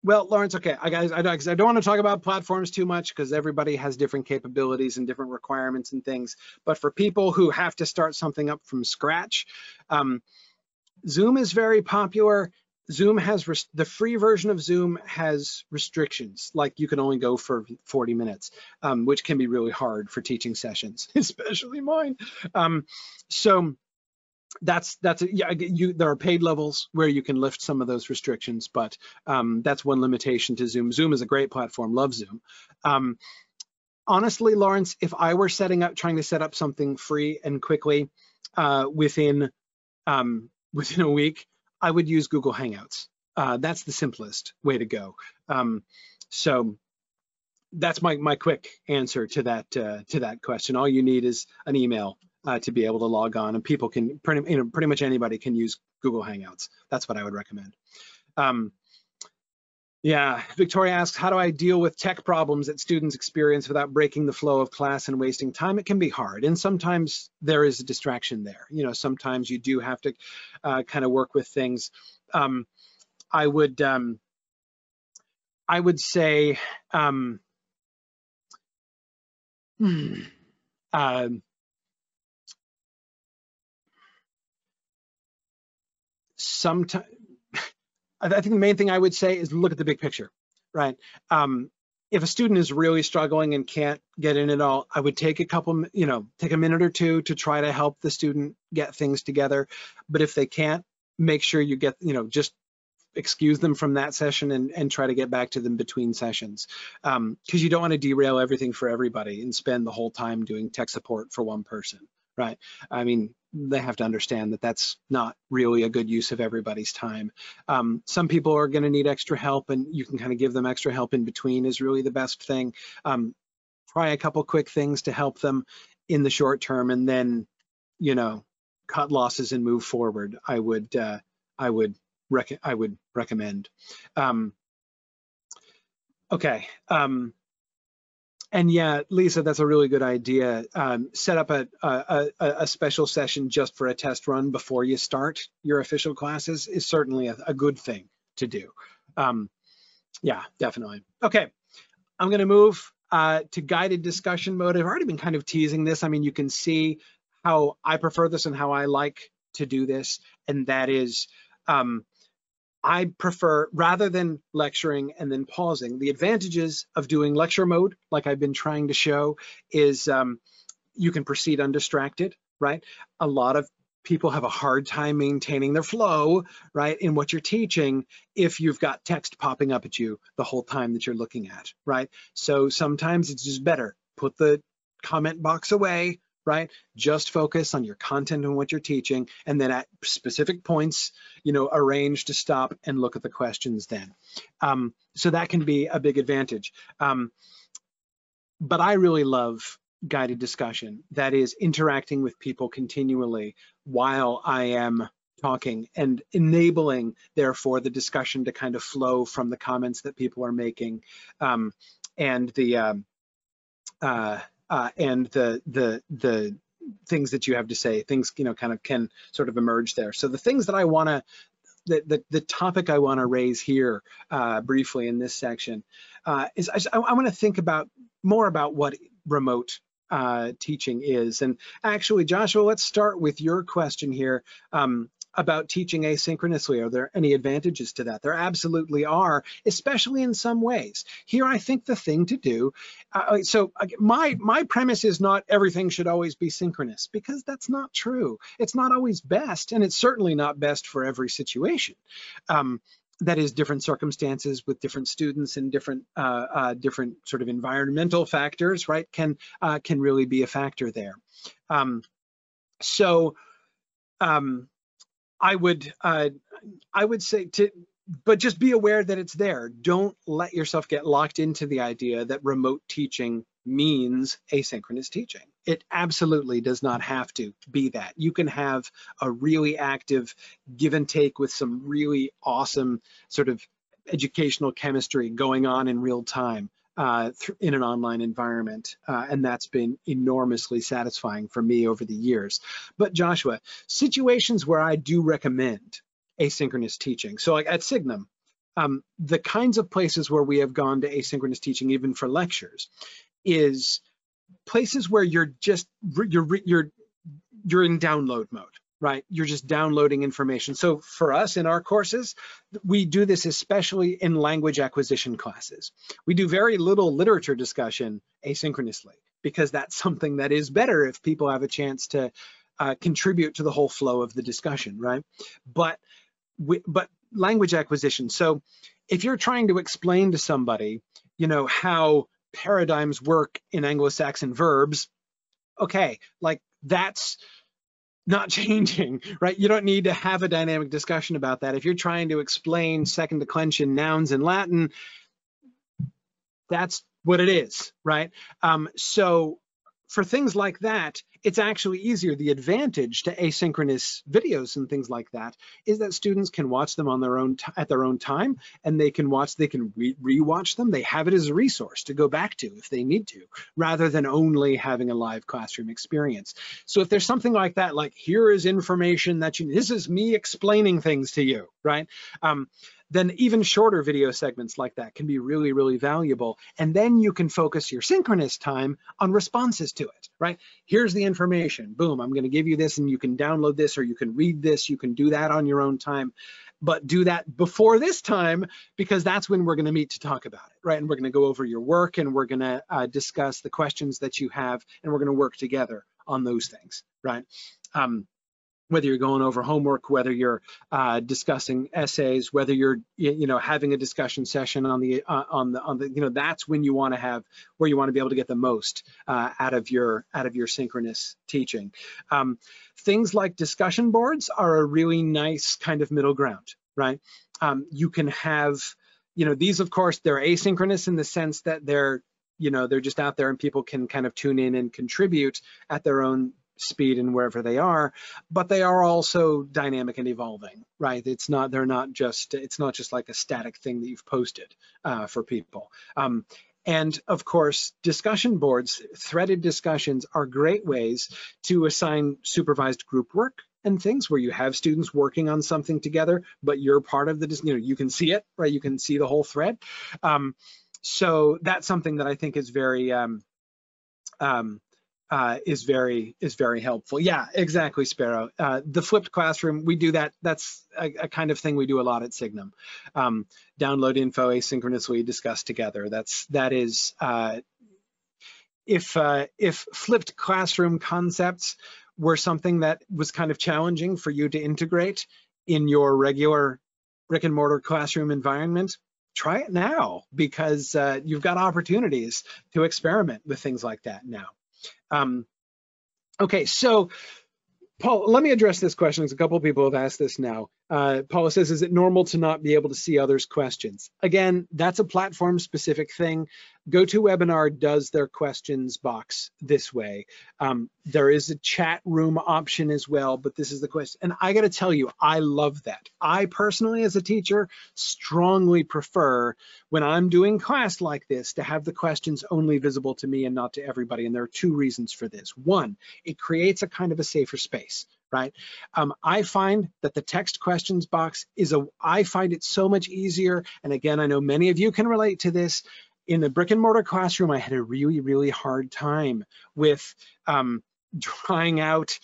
well, Lawrence, okay, I guys, I, I don't want to talk about platforms too much because everybody has different capabilities and different requirements and things. But for people who have to start something up from scratch, um, Zoom is very popular. Zoom has the free version of Zoom has restrictions, like you can only go for 40 minutes, um, which can be really hard for teaching sessions, especially mine. Um, so that's that's a, yeah. You there are paid levels where you can lift some of those restrictions, but um, that's one limitation to Zoom. Zoom is a great platform. Love Zoom. Um, honestly, Lawrence, if I were setting up trying to set up something free and quickly uh, within um, within a week, I would use Google Hangouts. Uh, that's the simplest way to go. Um, so that's my my quick answer to that uh, to that question. All you need is an email uh, to be able to log on, and people can pretty you know pretty much anybody can use Google Hangouts. That's what I would recommend. Um, yeah, Victoria asks, how do I deal with tech problems that students experience without breaking the flow of class and wasting time? It can be hard, and sometimes there is a distraction there. You know, sometimes you do have to uh, kind of work with things. Um, I would, um, I would say, um, uh, sometimes I think the main thing I would say is look at the big picture, right? Um, if a student is really struggling and can't get in at all, I would take a couple, you know, take a minute or two to try to help the student get things together. But if they can't, make sure you get, you know, just excuse them from that session and, and try to get back to them between sessions. Because um, you don't want to derail everything for everybody and spend the whole time doing tech support for one person, right? I mean, they have to understand that that's not really a good use of everybody's time. Um, some people are going to need extra help and you can kind of give them extra help in between is really the best thing. Um, try a couple quick things to help them in the short term and then, you know, cut losses and move forward. I would, uh, I would, rec I would recommend. Um, okay. Um, and yeah, Lisa, that's a really good idea. Um, set up a, a, a, special session just for a test run before you start your official classes is certainly a, a good thing to do. Um, yeah, definitely. Okay, I'm gonna move uh, to guided discussion mode. I've already been kind of teasing this. I mean, you can see how I prefer this and how I like to do this, and that is um, I prefer, rather than lecturing and then pausing, the advantages of doing lecture mode, like I've been trying to show, is um, you can proceed undistracted, right? A lot of people have a hard time maintaining their flow, right, in what you're teaching if you've got text popping up at you the whole time that you're looking at, right? So sometimes it's just better, put the comment box away, right? Just focus on your content and what you're teaching, and then at specific points, you know, arrange to stop and look at the questions then. Um, so that can be a big advantage. Um, but I really love guided discussion, that is interacting with people continually while I am talking and enabling, therefore, the discussion to kind of flow from the comments that people are making um, and the um, uh, uh, and the the the things that you have to say, things you know kind of can sort of emerge there. So the things that I want to the, the, the, topic I want to raise here uh, briefly in this section uh, is I, I want to think about more about what remote uh, teaching is. And actually, Joshua, let's start with your question here. Um, about teaching asynchronously. Are there any advantages to that? There absolutely are, especially in some ways. Here, I think the thing to do, uh, so my, my premise is not everything should always be synchronous because that's not true. It's not always best, and it's certainly not best for every situation. Um, that is different circumstances with different students and different uh, uh, different sort of environmental factors, right? Can uh, can really be a factor there. Um, so um, I would uh, I would say to but just be aware that it's there. Don't let yourself get locked into the idea that remote teaching means asynchronous teaching. It absolutely does not have to be that. You can have a really active give and take with some really awesome sort of educational chemistry going on in real time uh, in an online environment. Uh, and that's been enormously satisfying for me over the years. But Joshua, situations where I do recommend asynchronous teaching. So like at Signum, um, the kinds of places where we have gone to asynchronous teaching, even for lectures, is places where you're just you're you're you're in download mode right? You're just downloading information. So for us in our courses we do this especially in language acquisition classes. We do very little literature discussion asynchronously because that's something that is better if people have a chance to uh, contribute to the whole flow of the discussion right? But we, but language acquisition. So if you're trying to explain to somebody, you know, how paradigms work in Anglo-Saxon verbs, okay, like that's not changing, right? You don't need to have a dynamic discussion about that. If you're trying to explain second declension nouns in Latin, that's what it is, right? Um, so for things like that, it's actually easier. The advantage to asynchronous videos and things like that is that students can watch them on their own at their own time, and they can watch, they can re rewatch them. They have it as a resource to go back to if they need to, rather than only having a live classroom experience. So if there's something like that, like here is information that you, this is me explaining things to you, right? Um, then even shorter video segments like that can be really, really valuable. And then you can focus your synchronous time on responses to it, right? Here's the information, boom, I'm gonna give you this and you can download this or you can read this, you can do that on your own time but do that before this time because that's when we're going to meet to talk about it, right? And we're going to go over your work and we're going to uh, discuss the questions that you have and we're going to work together on those things, right? Um, whether you're going over homework, whether you're uh, discussing essays, whether you're you know having a discussion session on the uh, on the on the you know that's when you want to have where you want to be able to get the most uh, out of your out of your synchronous teaching. Um, things like discussion boards are a really nice kind of middle ground, right? Um, you can have you know these of course they're asynchronous in the sense that they're you know they're just out there and people can kind of tune in and contribute at their own speed and wherever they are, but they are also dynamic and evolving, right? It's not, they're not just, it's not just like a static thing that you've posted uh, for people. Um, and of course, discussion boards, threaded discussions are great ways to assign supervised group work and things where you have students working on something together, but you're part of the, you know, you can see it, right? You can see the whole thread. Um, so that's something that I think is very, um, um, uh, is very is very helpful. Yeah, exactly, Sparrow. Uh, the flipped classroom, we do that. That's a, a, kind of thing we do a lot at Signum. Um, download info asynchronously, discuss together. That's that is uh, if uh, if flipped classroom concepts were something that was kind of challenging for you to integrate in your regular brick and mortar classroom environment, try it now because uh, you've got opportunities to experiment with things like that now. Um, okay, so Paul, let me address this question because a couple of people have asked this now. Uh, Paula says, is it normal to not be able to see others' questions? Again, that's a platform specific thing. GoToWebinar does their questions box this way. Um, there is a chat room option as well, but this is the question. And I got to tell you, I love that. I personally, as a teacher, strongly prefer when I'm doing class like this to have the questions only visible to me and not to everybody. And there are two reasons for this. One, it creates a kind of a safer space right? Um, I find that the text questions box is a, I find it so much easier. And again, I know many of you can relate to this. In the brick and mortar classroom, I had a really, really hard time with um, trying out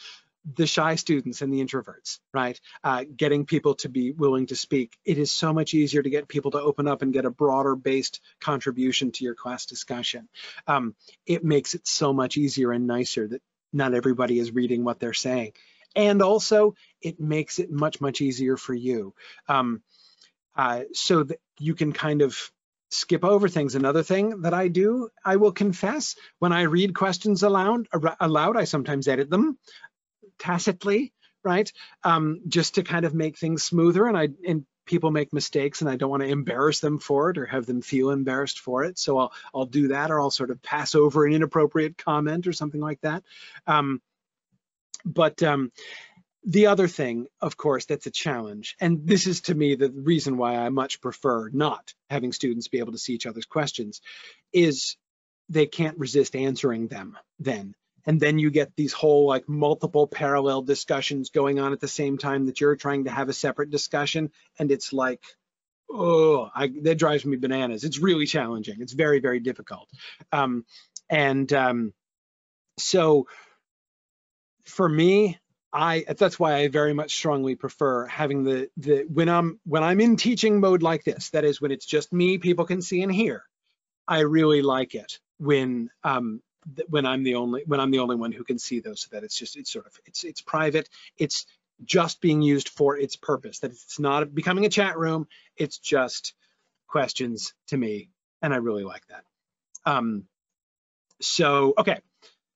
the shy students and the introverts, right? Uh, getting people to be willing to speak. It is so much easier to get people to open up and get a broader based contribution to your class discussion. Um, it makes it so much easier and nicer that not everybody is reading what they're saying and also it makes it much, much easier for you. Um, uh, so that you can kind of skip over things. Another thing that I do, I will confess, when I read questions aloud, aloud I sometimes edit them tacitly, right? Um, just to kind of make things smoother. And I and people make mistakes, and I don't want to embarrass them for it or have them feel embarrassed for it. So I'll I'll do that, or I'll sort of pass over an inappropriate comment or something like that. Um, but um, the other thing, of course, that's a challenge, and this is to me the reason why I much prefer not having students be able to see each other's questions, is they can't resist answering them then. And then you get these whole like multiple parallel discussions going on at the same time that you're trying to have a separate discussion. And it's like, oh, I, that drives me bananas. It's really challenging. It's very, very difficult. Um, and um, so for me, I that's why I very much strongly prefer having the the when I'm when I'm in teaching mode like this, that is when it's just me, people can see and hear. I really like it when um when I'm the only when I'm the only one who can see those, so that it's just it's sort of it's it's private. It's just being used for its purpose. That it's not becoming a chat room. It's just questions to me, and I really like that. Um, so okay.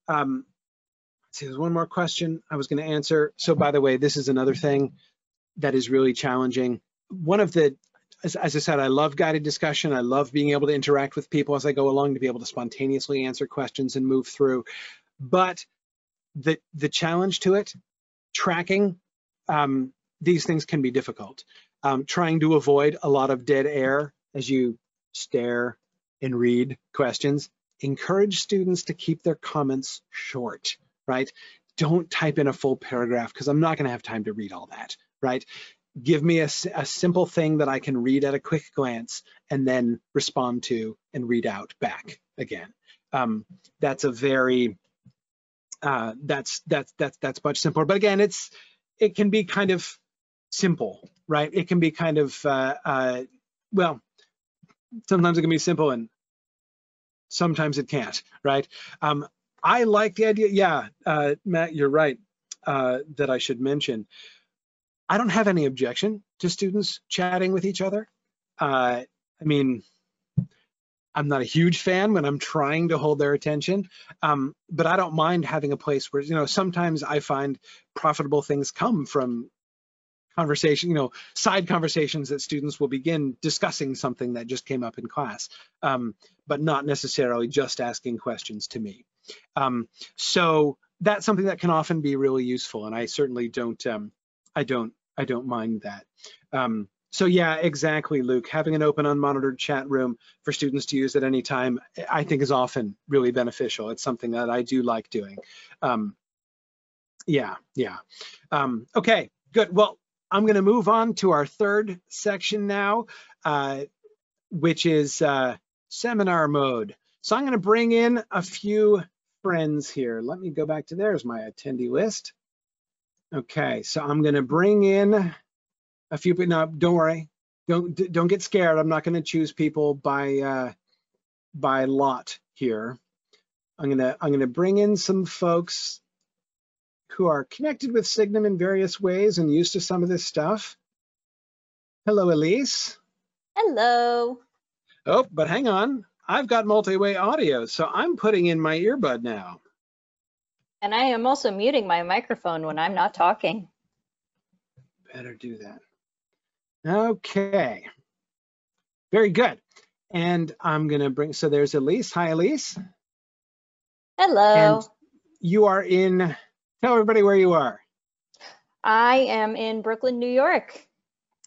Um, see, there's one more question I was going to answer. So by the way, this is another thing that is really challenging. One of the, as, as I said, I love guided discussion. I love being able to interact with people as I go along to be able to spontaneously answer questions and move through. But the, the challenge to it, tracking, um, these things can be difficult. Um, trying to avoid a lot of dead air as you stare and read questions. Encourage students to keep their comments short right? Don't type in a full paragraph because I'm not going to have time to read all that, right? Give me a, a, simple thing that I can read at a quick glance and then respond to and read out back again. Um, that's a very uh, that's that's that's that's much simpler. But again, it's it can be kind of simple, right? It can be kind of uh, uh, well, sometimes it can be simple and sometimes it can't, right? Um, I like the idea. Yeah, uh, Matt, you're right uh, that I should mention. I don't have any objection to students chatting with each other. Uh, I mean, I'm not a huge fan when I'm trying to hold their attention, um, but I don't mind having a place where, you know, sometimes I find profitable things come from conversation, you know, side conversations that students will begin discussing something that just came up in class, um, but not necessarily just asking questions to me. Um, so that's something that can often be really useful, and I certainly don't, um, I don't, I don't mind that. Um, so yeah, exactly, Luke. Having an open, unmonitored chat room for students to use at any time, I think is often really beneficial. It's something that I do like doing. Um, yeah, yeah. Um, okay, good. Well, I'm going to move on to our third section now, uh, which is uh, seminar mode. So I'm going to bring in a few friends here. Let me go back to there's my attendee list. Okay, so I'm going to bring in a few people. No, don't worry. Don't don't get scared. I'm not going to choose people by uh, by lot here. I'm gonna I'm gonna bring in some folks who are connected with Signum in various ways and used to some of this stuff. Hello, Elise. Hello. Oh, but hang on. I've got multi-way audio, so I'm putting in my earbud now. And I am also muting my microphone when I'm not talking. Better do that. Okay. Very good. And I'm going to bring, so there's Elise. Hi, Elise. Hello. And you are in, tell everybody where you are. I am in Brooklyn, New York.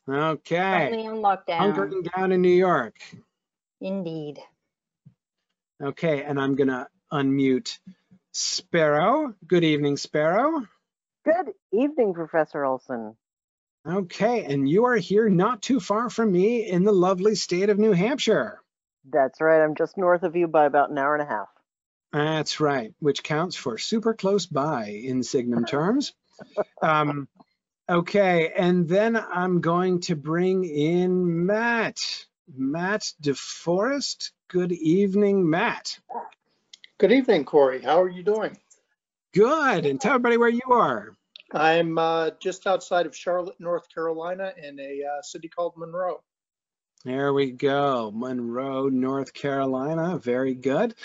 Okay. Currently on lockdown. Hunkering down in New York. Indeed. Okay, and I'm gonna unmute Sparrow. Good evening, Sparrow. Good evening, Professor Olsen. Okay, and you are here not too far from me in the lovely state of New Hampshire. That's right, I'm just north of you by about an hour and a half. That's right, which counts for super close by in Signum terms. Um, okay, and then I'm going to bring in Matt. Matt DeForest. Good evening, Matt. Good evening, Corey. How are you doing? Good. And tell everybody where you are. I'm uh, just outside of Charlotte, North Carolina, in a uh, city called Monroe. There we go. Monroe, North Carolina. Very good.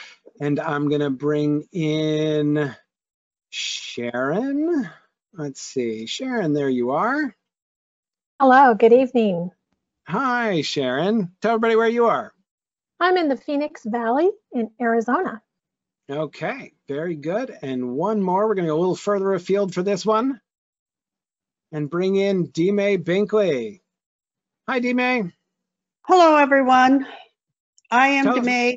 And I'm going to bring in Sharon. Let's see. Sharon, there you are. Hello, good evening. Hi, Sharon. Tell everybody where you are. I'm in the Phoenix Valley in Arizona. Okay, very good. And one more. We're going to go a little further afield for this one and bring in Dime Binkley. Hi, Dime. Hello, everyone. I am Tell us-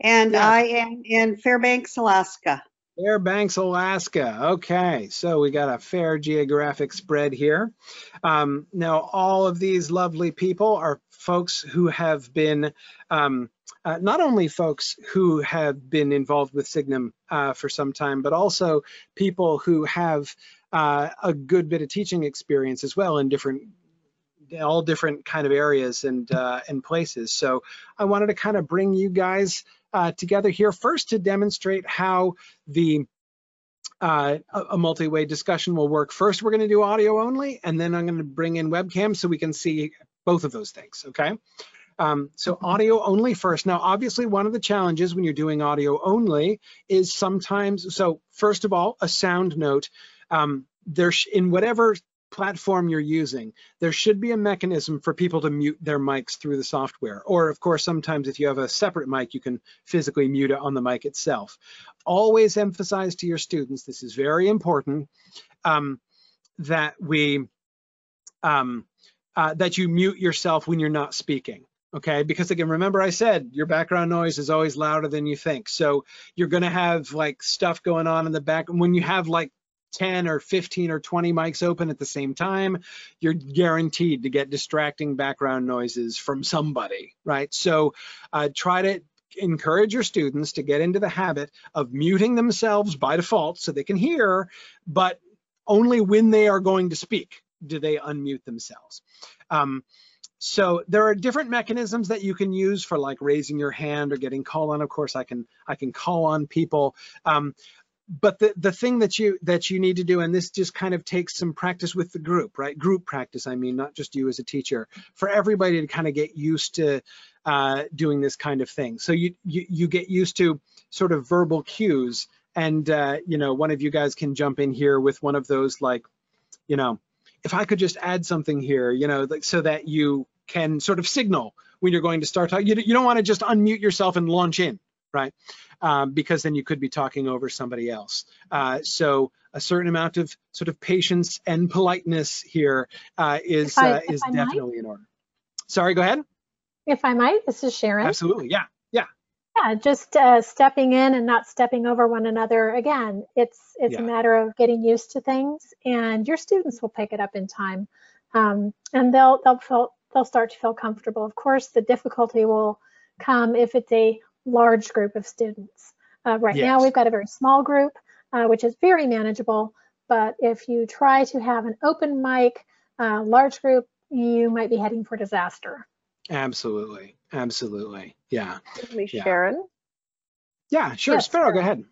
and Yeah. I am in Fairbanks, Alaska. Fairbanks, Alaska. Okay, so we got a fair geographic spread here. Um, now, all of these lovely people are folks who have been, um, uh, not only folks who have been involved with Signum uh, for some time, but also people who have uh, a good bit of teaching experience as well in different all different kind of areas and uh, and places. So I wanted to kind of bring you guys uh, together here first to demonstrate how the uh, a multi-way discussion will work. First, we're going to do audio only, and then I'm going to bring in webcam so we can see both of those things, okay? Um, so audio only first. Now, obviously, one of the challenges when you're doing audio only is sometimes, so first of all, a sound note. Um, there, in whatever platform you're using, there should be a mechanism for people to mute their mics through the software. Or of course, sometimes if you have a separate mic, you can physically mute it on the mic itself. Always emphasize to your students, this is very important, um, that we, um, uh, that you mute yourself when you're not speaking. Okay, because again, remember I said your background noise is always louder than you think. So you're gonna have like stuff going on in the back. When you have like 10 or 15 or 20 mics open at the same time, you're guaranteed to get distracting background noises from somebody, right? So uh, try to encourage your students to get into the habit of muting themselves by default so they can hear, but only when they are going to speak do they unmute themselves. Um, so there are different mechanisms that you can use for like raising your hand or getting called on. Of course, I can I can call on people. Um, but the the thing that you that you need to do and this just kind of takes some practice with the group right? Group practice i mean not just you as a teacher for everybody to kind of get used to uh, doing this kind of thing. So you, you you get used to sort of verbal cues and uh, you know one of you guys can jump in here with one of those like you know if i could just add something here you know like so that you can sort of signal when you're going to start talking you, you don't want to just unmute yourself and launch in right um, because then you could be talking over somebody else. Uh, so a certain amount of sort of patience and politeness here uh, is I- uh, is I might? definitely in order. Sorry, go ahead. If I might, this is Sharon. Absolutely, yeah. Yeah, Yeah, just uh, stepping in and not stepping over one another. Again, it's it's Yeah. a matter of getting used to things, and your students will pick it up in time, um, and they'll they'll feel they'll start to feel comfortable. Of course, the difficulty will come if it's a large group of students. Uh, right now, we've got a very small group, uh, which is very manageable. But if you try to have an open mic, uh, large group, you might be heading for disaster. Absolutely, absolutely, yeah, Excuse me, Yeah. Sharon. yeah. Sure, Yes, Sparrow, go ahead.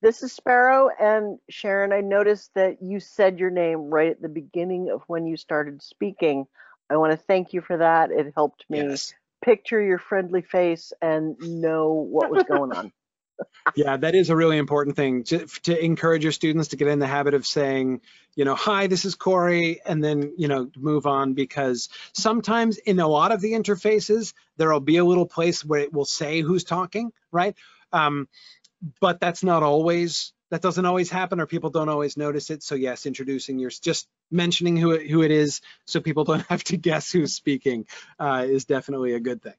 This is Sparrow. And Sharon, I noticed that you said your name right at the beginning of when you started speaking. I want to thank you for that. It helped me Yes. Picture your friendly face and know what was going on. Yeah, that is a really important thing to, to encourage your students to get in the habit of saying, you know, hi, this is Corey, and then, you know, move on because sometimes in a lot of the interfaces, there'll be a little place where it will say who's talking, right? Um, but that's not always, that doesn't always happen or people don't always notice it. So yes, introducing your, just mentioning who it, who it is so people don't have to guess who's speaking uh, is definitely a good thing.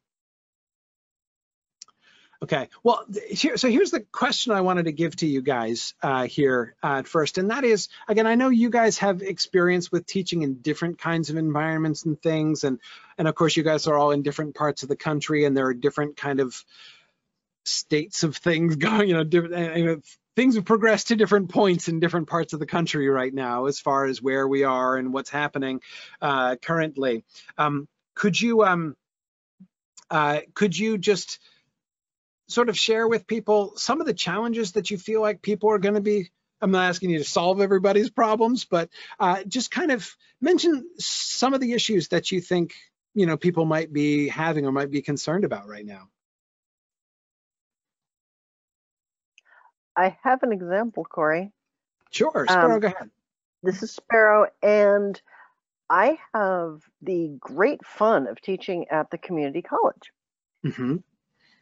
Okay, well, here, so here's the question I wanted to give to you guys uh, here uh, at first, and that is, again, I know you guys have experience with teaching in different kinds of environments and things, and and of course you guys are all in different parts of the country, and there are different kind of states of things going, you know, different things have progressed to different points in different parts of the country right now, as far as where we are and what's happening uh, currently. Um, could you um, uh, could you just sort of share with people some of the challenges that you feel like people are going to be i'm not asking you to solve everybody's problems but uh, just kind of mention some of the issues that you think you know, people might be having or might be concerned about right now. I have an example, Corey. Sure, Sparrow, Um, go ahead. This is Sparrow, and I have the great fun of teaching at the community college. hmm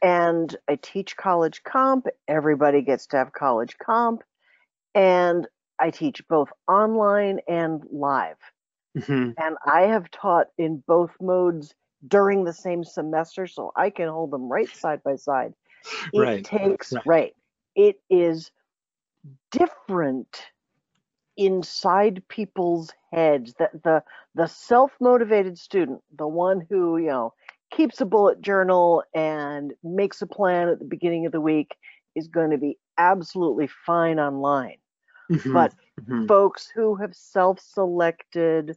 And I teach college comp. Everybody gets to have college comp. And I teach both online and live. hmm And I have taught in both modes during the same semester, so I can hold them right side by side. It Right, takes, right. right. It is different inside people's heads. That the the self-motivated student the one who you know keeps a bullet journal and makes a plan at the beginning of the week is going to be absolutely fine online. Mhm, but mhm. folks who have self-selected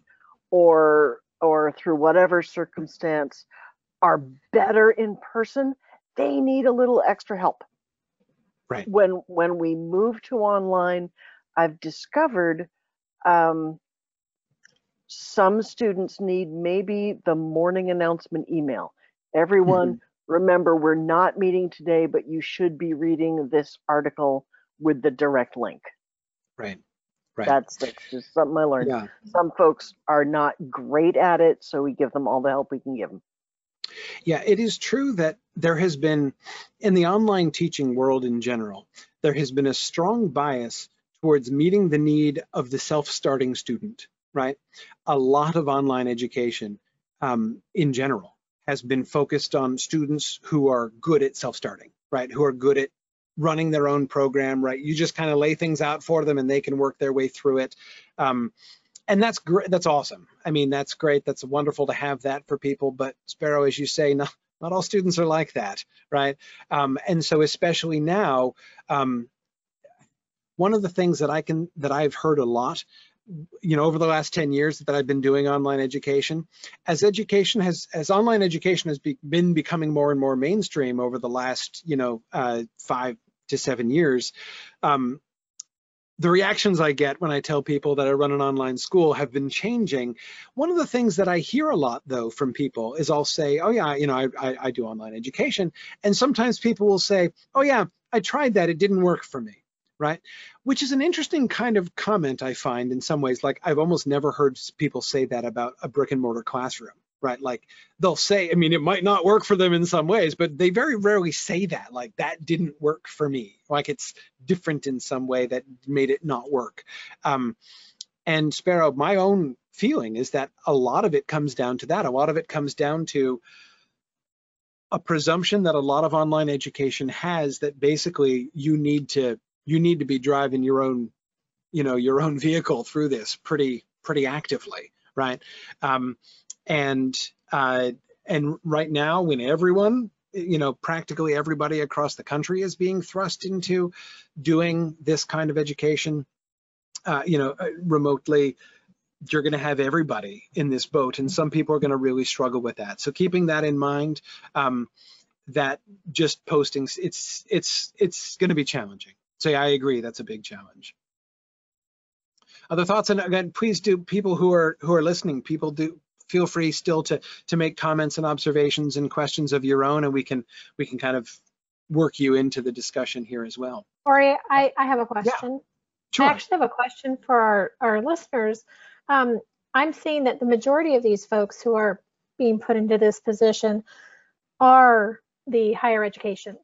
or or through whatever circumstance are better in person they need a little extra help Right. when when we move to online i've discovered um, some students need maybe the morning announcement email everyone remember we're not meeting today but you should be reading this article with the direct link Right. Right. that's, that's just something I learned. Yeah. Some folks are not great at it, so we give them all the help we can give them. Yeah, it is true that there has been, in the online teaching world in general, there has been a strong bias towards meeting the need of the self-starting student, right? A lot of online education um, in general has been focused on students who are good at self-starting, right? Who are good at running their own program, right? You just kind of lay things out for them and they can work their way through it. Um, and that's great. That's awesome. I mean, that's great. That's wonderful to have that for people. But Sparrow, as you say, not not all students are like that, right? Um, and so, especially now, um, one of the things that I can that I've heard a lot, you know, over the last ten years that I've been doing online education, as education has as online education has be, been becoming more and more mainstream over the last, you know, uh, five to seven years. Um, the reactions I get when I tell people that I run an online school have been changing. One of the things that I hear a lot though from people is I'll say, oh yeah, you know, I, I, I do online education. And sometimes people will say, oh yeah, I tried that, it didn't work for me, right? Which is an interesting kind of comment I find in some ways, like I've almost never heard people say that about a brick and mortar classroom, right? Like they'll say, I mean, it might not work for them in some ways, but they very rarely say that, like that didn't work for me. Like it's different in some way that made it not work. Um, and Sparrow, my own feeling is that a lot of it comes down to that. A lot of it comes down to a presumption that a lot of online education has that basically you need to you need to be driving your own you know your own vehicle through this pretty pretty actively right um, and uh, and right now when everyone you know practically everybody across the country is being thrust into doing this kind of education uh, you know uh, remotely you're going to have everybody in this boat and some people are going to really struggle with that. So keeping that in mind um, that just posting it's it's it's going to be challenging. So yeah, i agree that's a big challenge. Other thoughts? And again please do people who are who are listening people do feel free still to to make comments and observations and questions of your own and we can we can kind of work you into the discussion here as well Corey, I, I have a question. sure I actually have a question for our, our listeners. Um, I'm seeing that the majority of these folks who are being put into this position are the higher education,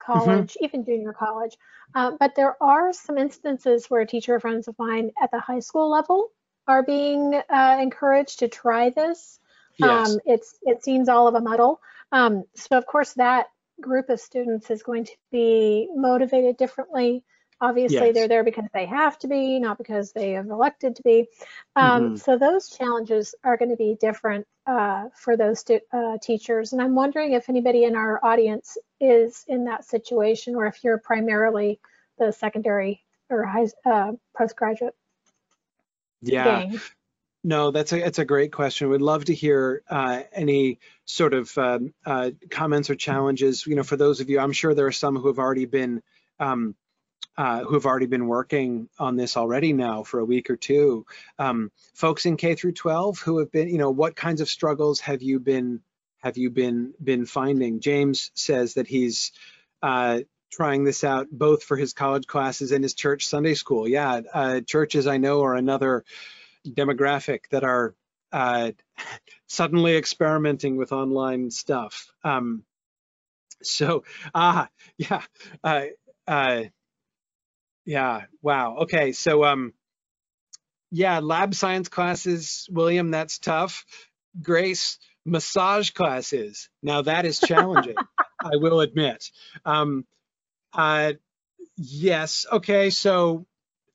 college, even junior college. Uh, but there are some instances where teacher friends of mine at the high school level are being uh, encouraged to try this. yes Um, it's it seems all of a muddle. Um, so of course that group of students is going to be motivated differently. Obviously, Yes. they're there because they have to be, not because they have elected to be. Um, Mhm. So those challenges are going to be different uh, for those stu- uh, teachers. And I'm wondering if anybody in our audience is in that situation, or if you're primarily the secondary or high uh, postgraduate yeah. No, that's a it's a great question. We'd love to hear uh, any sort of um, uh, comments or challenges. You know, for those of you, I'm sure there are some who have already been um, uh, who have already been working on this already now for a week or two. Um, folks in K through 12 who have been, you know, what kinds of struggles have you been have you been been finding? James says that he's uh, trying this out both for his college classes and his church Sunday school. Yeah, uh, churches I know are another demographic that are uh, suddenly experimenting with online stuff. Um, so, ah, yeah, uh, uh, yeah, wow. Okay, so, um, yeah, lab science classes, William, that's tough. Grace, massage classes. Now that is challenging, I will admit. Um, uh, yes, okay, so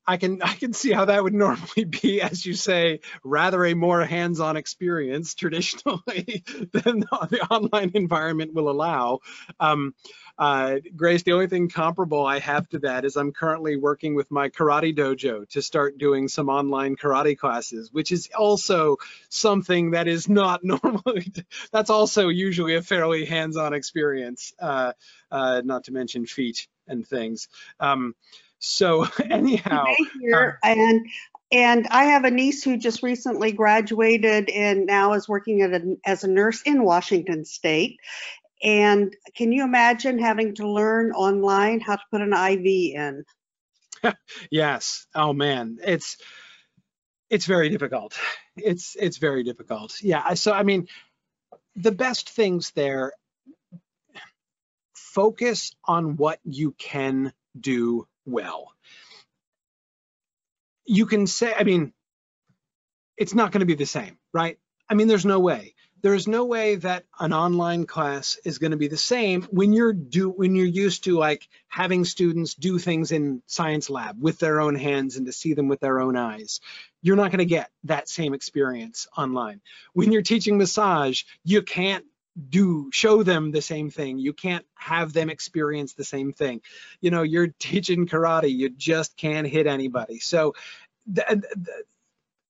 I can I can see how that would normally be, as you say, rather a more hands-on experience traditionally than the online environment will allow. Um, uh, Grace, the only thing comparable I have to that is I'm currently working with my karate dojo to start doing some online karate classes, which is also something that is not normally, that's also usually a fairly hands-on experience, uh, uh, not to mention feet and things. Um, so anyhow, um, Here, and and I have a niece who just recently graduated and now is working at a, as a nurse in Washington State. And can you imagine having to learn online how to put an IV in? yes. Oh man, it's it's very difficult. It's it's very difficult. Yeah. So I mean, the best things there. Focus on what you can do well. You can say, I mean, it's not going to be the same, right? I mean, there's no way. There is no way that an online class is going to be the same when you're do when you're used to like having students do things in science lab with their own hands and to see them with their own eyes. You're not going to get that same experience online. When you're teaching massage, you can't do show them the same thing. You can't have them experience the same thing. You know you're teaching karate. You just can't hit anybody. So th- th-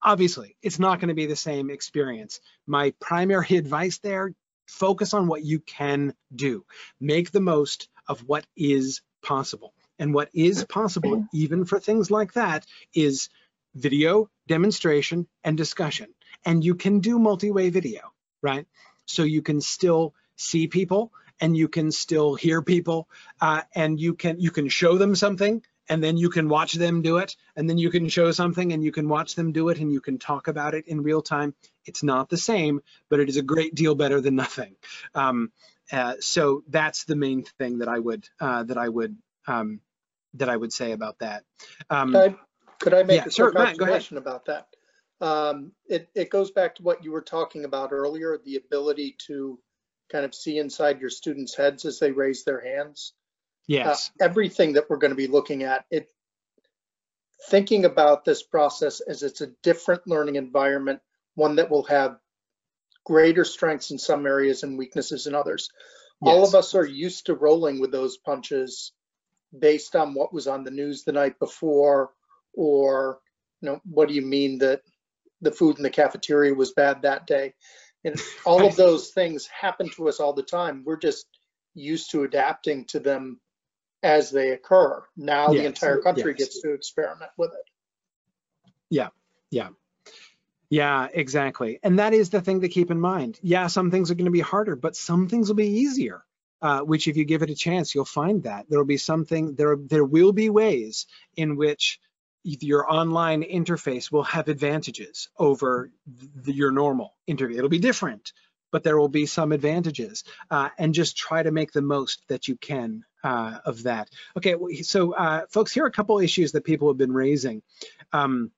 obviously it's not going to be the same experience. My primary advice there focus on what you can do. Make the most of what is possible. And what is possible even for things like that is video demonstration and discussion. And you can do multi-way video right so you can still see people and you can still hear people uh, and you can you can show them something and then you can watch them do it and then you can show something and you can watch them do it and you can talk about it in real time it's not the same but it is a great deal better than nothing um, uh, so that's the main thing that i would uh, that i would um, that i would say about that um, Could I, could I make yeah, a sure, Matt, go ahead. observation about that? Um, it, it goes back to what you were talking about earlier, the ability to kind of see inside your students' heads as they raise their hands. yes Uh, everything that we're going to be looking at, it thinking about this process as it's a different learning environment, one that will have greater strengths in some areas and weaknesses in others. All of us are used to rolling with those punches based on what was on the news the night before, or you know, what do you mean that the food in the cafeteria was bad that day? And all of those things happen to us all the time. We're just used to adapting to them as they occur. Now the entire country yes. gets to experiment with it. Yeah, yeah. Yeah, exactly. And that is the thing to keep in mind. Yeah, some things are going to be harder, but some things will be easier. Uh, which, if you give it a chance, you'll find that there will be something. There, there will be ways in which your online interface will have advantages over the, your normal interview. It'll be different, but there will be some advantages. Uh, and just try to make the most that you can uh, of that. Okay, so uh, folks, here are a couple issues that people have been raising. Um,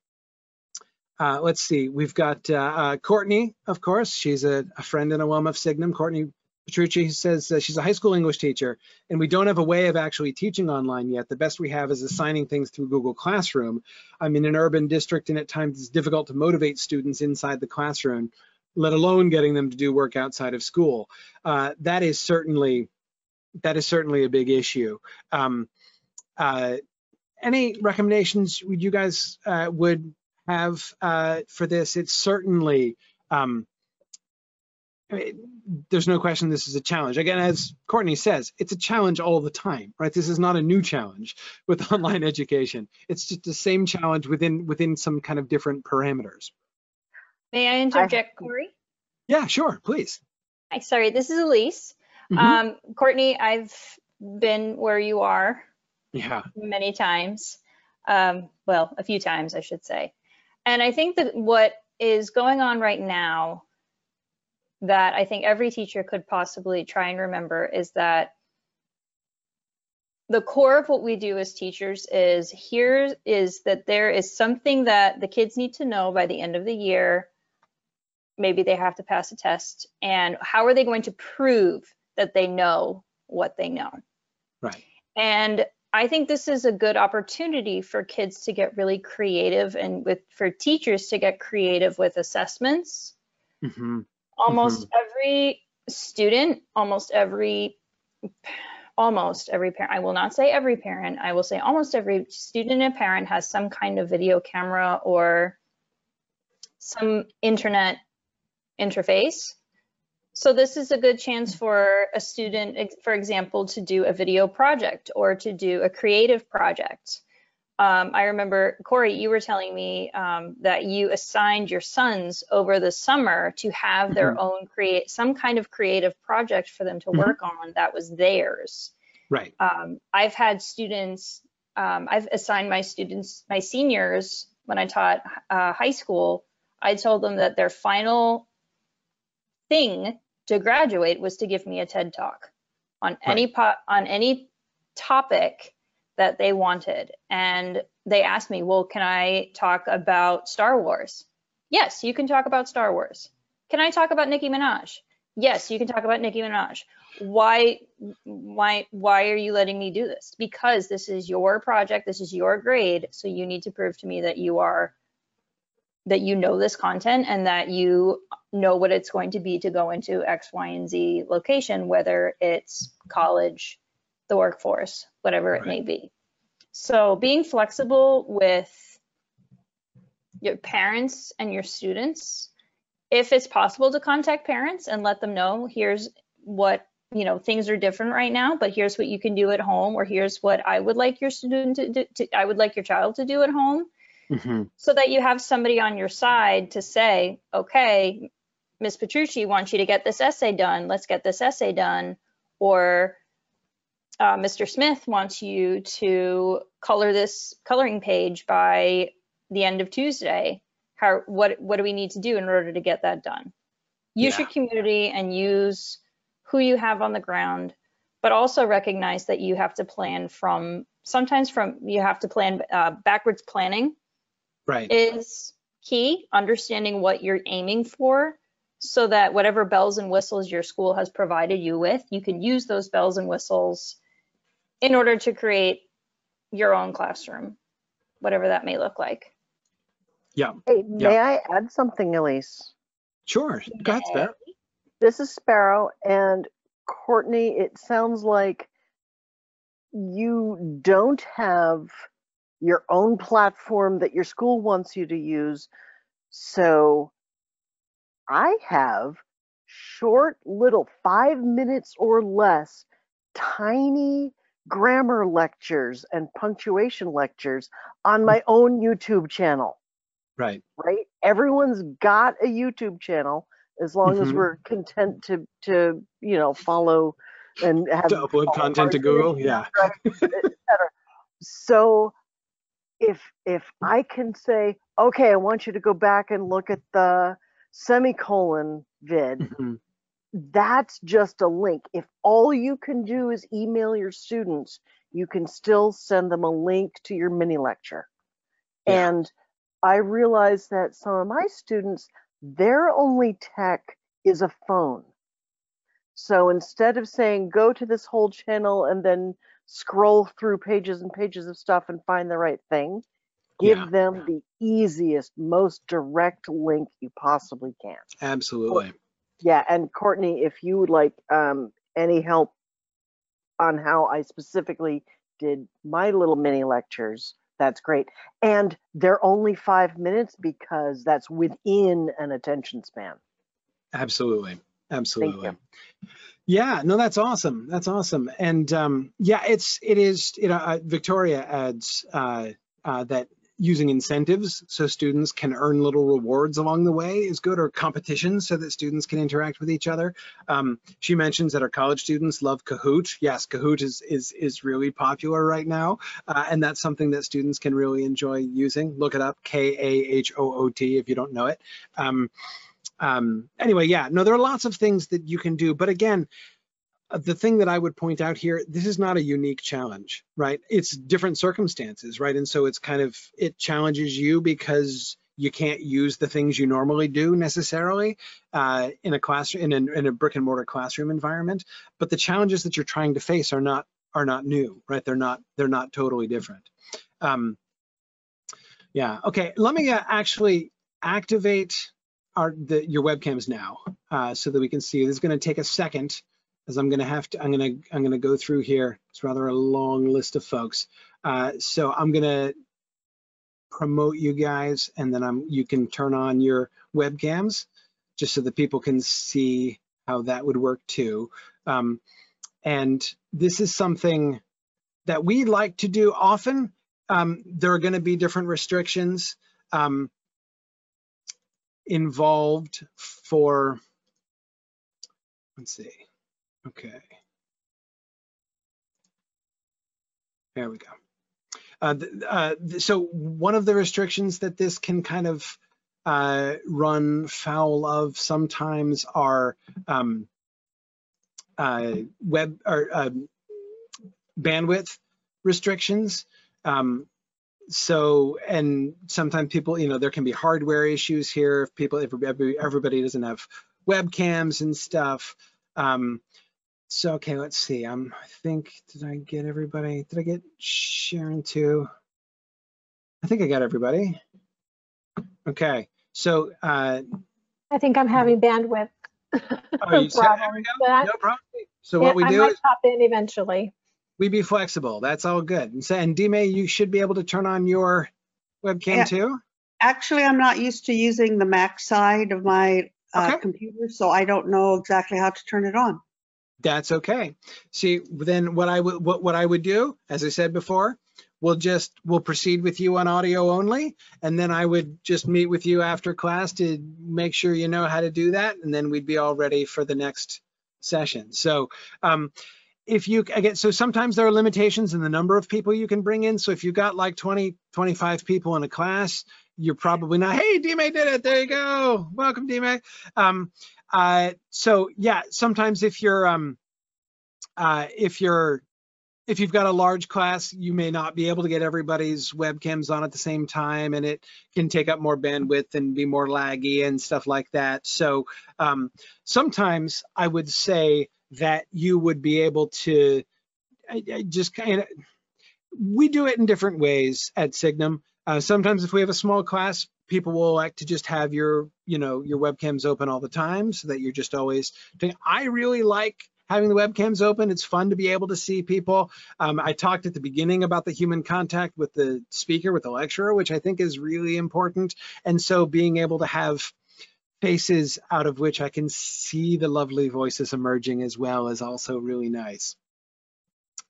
uh, let's see, we've got uh, uh, Courtney, of course. She's a, a friend in a Wilma of Signum. Courtney Petrucci says uh, she's a high school English teacher, and we don't have a way of actually teaching online yet. The best we have is assigning things through Google Classroom. I'm in an urban district, and at times it's difficult to motivate students inside the classroom, let alone getting them to do work outside of school. Uh, that is certainly that is certainly a big issue. Um, uh, any recommendations would you guys uh, would have uh, for this? It's certainly um, I mean, there's no question this is a challenge. Again, as Courtney says, it's a challenge all the time, right? This is not a new challenge with online education. It's just the same challenge within within some kind of different parameters. May I interject, Corey? Yeah, sure, please. Hi, sorry, this is Elise. Mhm. Um, Courtney, I've been where you are Yeah, many times. Um, well, a few times, I should say. And I think that what is going on right now that I think every teacher could possibly try and remember is that the core of what we do as teachers is here is that there is something that the kids need to know by the end of the year. Maybe they have to pass a test. And how are they going to prove that they know what they know? right. And I think this is a good opportunity for kids to get really creative and with for teachers to get creative with assessments. hmm Almost mm-hmm. every student, almost every almost every parent, I will not say every parent, I will say almost every student and parent has some kind of video camera or some internet interface. So this is a good chance for a student, for example, to do a video project or to do a creative project. Um, I remember, Corey, you were telling me um, that you assigned your sons over the summer to have their own create some kind of creative project for them to Mhm. work on that was theirs. Right. Um, I've had students, um, I've assigned my students, my seniors, when I taught uh, high school, I told them that their final thing to graduate was to give me a TED talk on any po- on any topic that they wanted. And they asked me, well, can I talk about Star Wars? Yes, you can talk about Star Wars. Can I talk about Nicki Minaj? Yes, you can talk about Nicki Minaj. Why, why, why are you letting me do this? Because this is your project, this is your grade, so you need to prove to me that you are, that you know this content and that you know what it's going to be to go into X, Y, and Z location, whether it's college, the workforce, whatever it may be. So being flexible with your parents and your students, if it's possible to contact parents and let them know, here's what, you know, things are different right now, but here's what you can do at home, or here's what I would like your student to do, to, I would like your child to do at home hmm so that you have somebody on your side to say, okay, Ms. Petrucci wants you to get this essay done. Let's get this essay done. Or uh, Mr. Smith wants you to color this coloring page by the end of Tuesday. How, what, what do we need to do in order to get that done? Use Yeah. your community and use who you have on the ground, but also recognize that you have to plan from, sometimes from, you have to plan uh, backwards planning Right. is key, understanding what you're aiming for so that whatever bells and whistles your school has provided you with, you can use those bells and whistles in order to create your own classroom, whatever that may look like. Yeah. Hey, may I add something, Elise? Sure. Go ahead, Sparrow. This is Sparrow and Courtney. It sounds like you don't have your own platform that your school wants you to use. So I have short, little, five minutes or less, tiny grammar lectures and punctuation lectures on my own YouTube channel Right. right? Everyone's got a YouTube channel as long as Mhm. we're content to to you know follow and have To upload content to Google. Yeah. right, et cetera. So if if I can say, okay, I want you to go back and look at the semicolon vid, Mhm. That's just a link. If all you can do is email your students, you can still send them a link to your mini lecture. Yeah. And I realize that some of my students, their only tech is a phone. So instead of saying, go to this whole channel and then scroll through pages and pages of stuff and find the right thing, give Yeah. them the easiest, most direct link you possibly can. Absolutely. Yeah, and Courtney, if you would like um, any help on how I specifically did my little mini lectures, that's great. And they're only five minutes because that's within an attention span. Absolutely. absolutely. Yeah, no, that's awesome. That's awesome. And um, yeah, it's it is you know uh, Victoria adds uh, uh, that using incentives so students can earn little rewards along the way is good, or competitions so that students can interact with each other. Um, she mentions that our college students love Kahoot. Yes, Kahoot is is is really popular right now, uh, and that's something that students can really enjoy using. Look it up, K A H O O T, if you don't know it. Um, um, anyway, yeah, no, there are lots of things that you can do, but again, the thing that I would point out here, this is not a unique challenge, right? It's different circumstances, right? And so it's kind of, it challenges you because you can't use the things you normally do necessarily uh, in a classroom, in a, in a brick and mortar classroom environment. But the challenges that you're trying to face are not are not new, right? They're not they're not totally different. Um, yeah. Okay. Let me uh, actually activate our the, your webcams now uh, so that we can see. This is going to take a second as I'm going to have to. I'm going to I'm going to go through here. It's rather a long list of folks. Uh, so I'm going to promote you guys, and then I'm you can turn on your webcams just so that people can see how that would work too. Um, and this is something that we like to do often. Um, there are going to be different restrictions. Um, involved for, let's see, okay. There we go. Uh, uh, so one of the restrictions that this can kind of uh, run foul of sometimes are um, uh, web or um, bandwidth restrictions. Um, so and sometimes people you know there can be hardware issues here if people if everybody doesn't have webcams and stuff um so okay let's see um i think did i get everybody did i get sharon too i think i got everybody okay so uh i think i'm having bandwidth oh, you problems, no problem so what we I do might is pop in eventually we be flexible. That's all good. And, so, and Dime, you should be able to turn on your webcam Yeah. too. Actually, I'm not used to using the Mac side of my uh, Okay. computer, so I don't know exactly how to turn it on. That's okay. See, then what I would what, what I would do, as I said before, we'll just we'll proceed with you on audio only, and then I would just meet with you after class to make sure you know how to do that, and then we'd be all ready for the next session. So um, if you again, so sometimes there are limitations in the number of people you can bring in. So if you've got like 20, 25 people in a class, you're probably not, hey, Dime did it. There you go. Welcome, Dime. Um, uh, so yeah, sometimes if you're, um, uh, if you're, if you've got a large class, you may not be able to get everybody's webcams on at the same time, and it can take up more bandwidth and be more laggy and stuff like that. So um, sometimes I would say that you would be able to I, I just kind of, we do it in different ways at Signum. Uh, sometimes if we have a small class, people will like to just have your, you know, your webcams open all the time so that you're just always doing, I really like having the webcams open. It's fun to be able to see people. Um, I talked at the beginning about the human contact with the speaker, with the lecturer, which I think is really important. And so being able to have faces out of which I can see the lovely voices emerging as well is also really nice.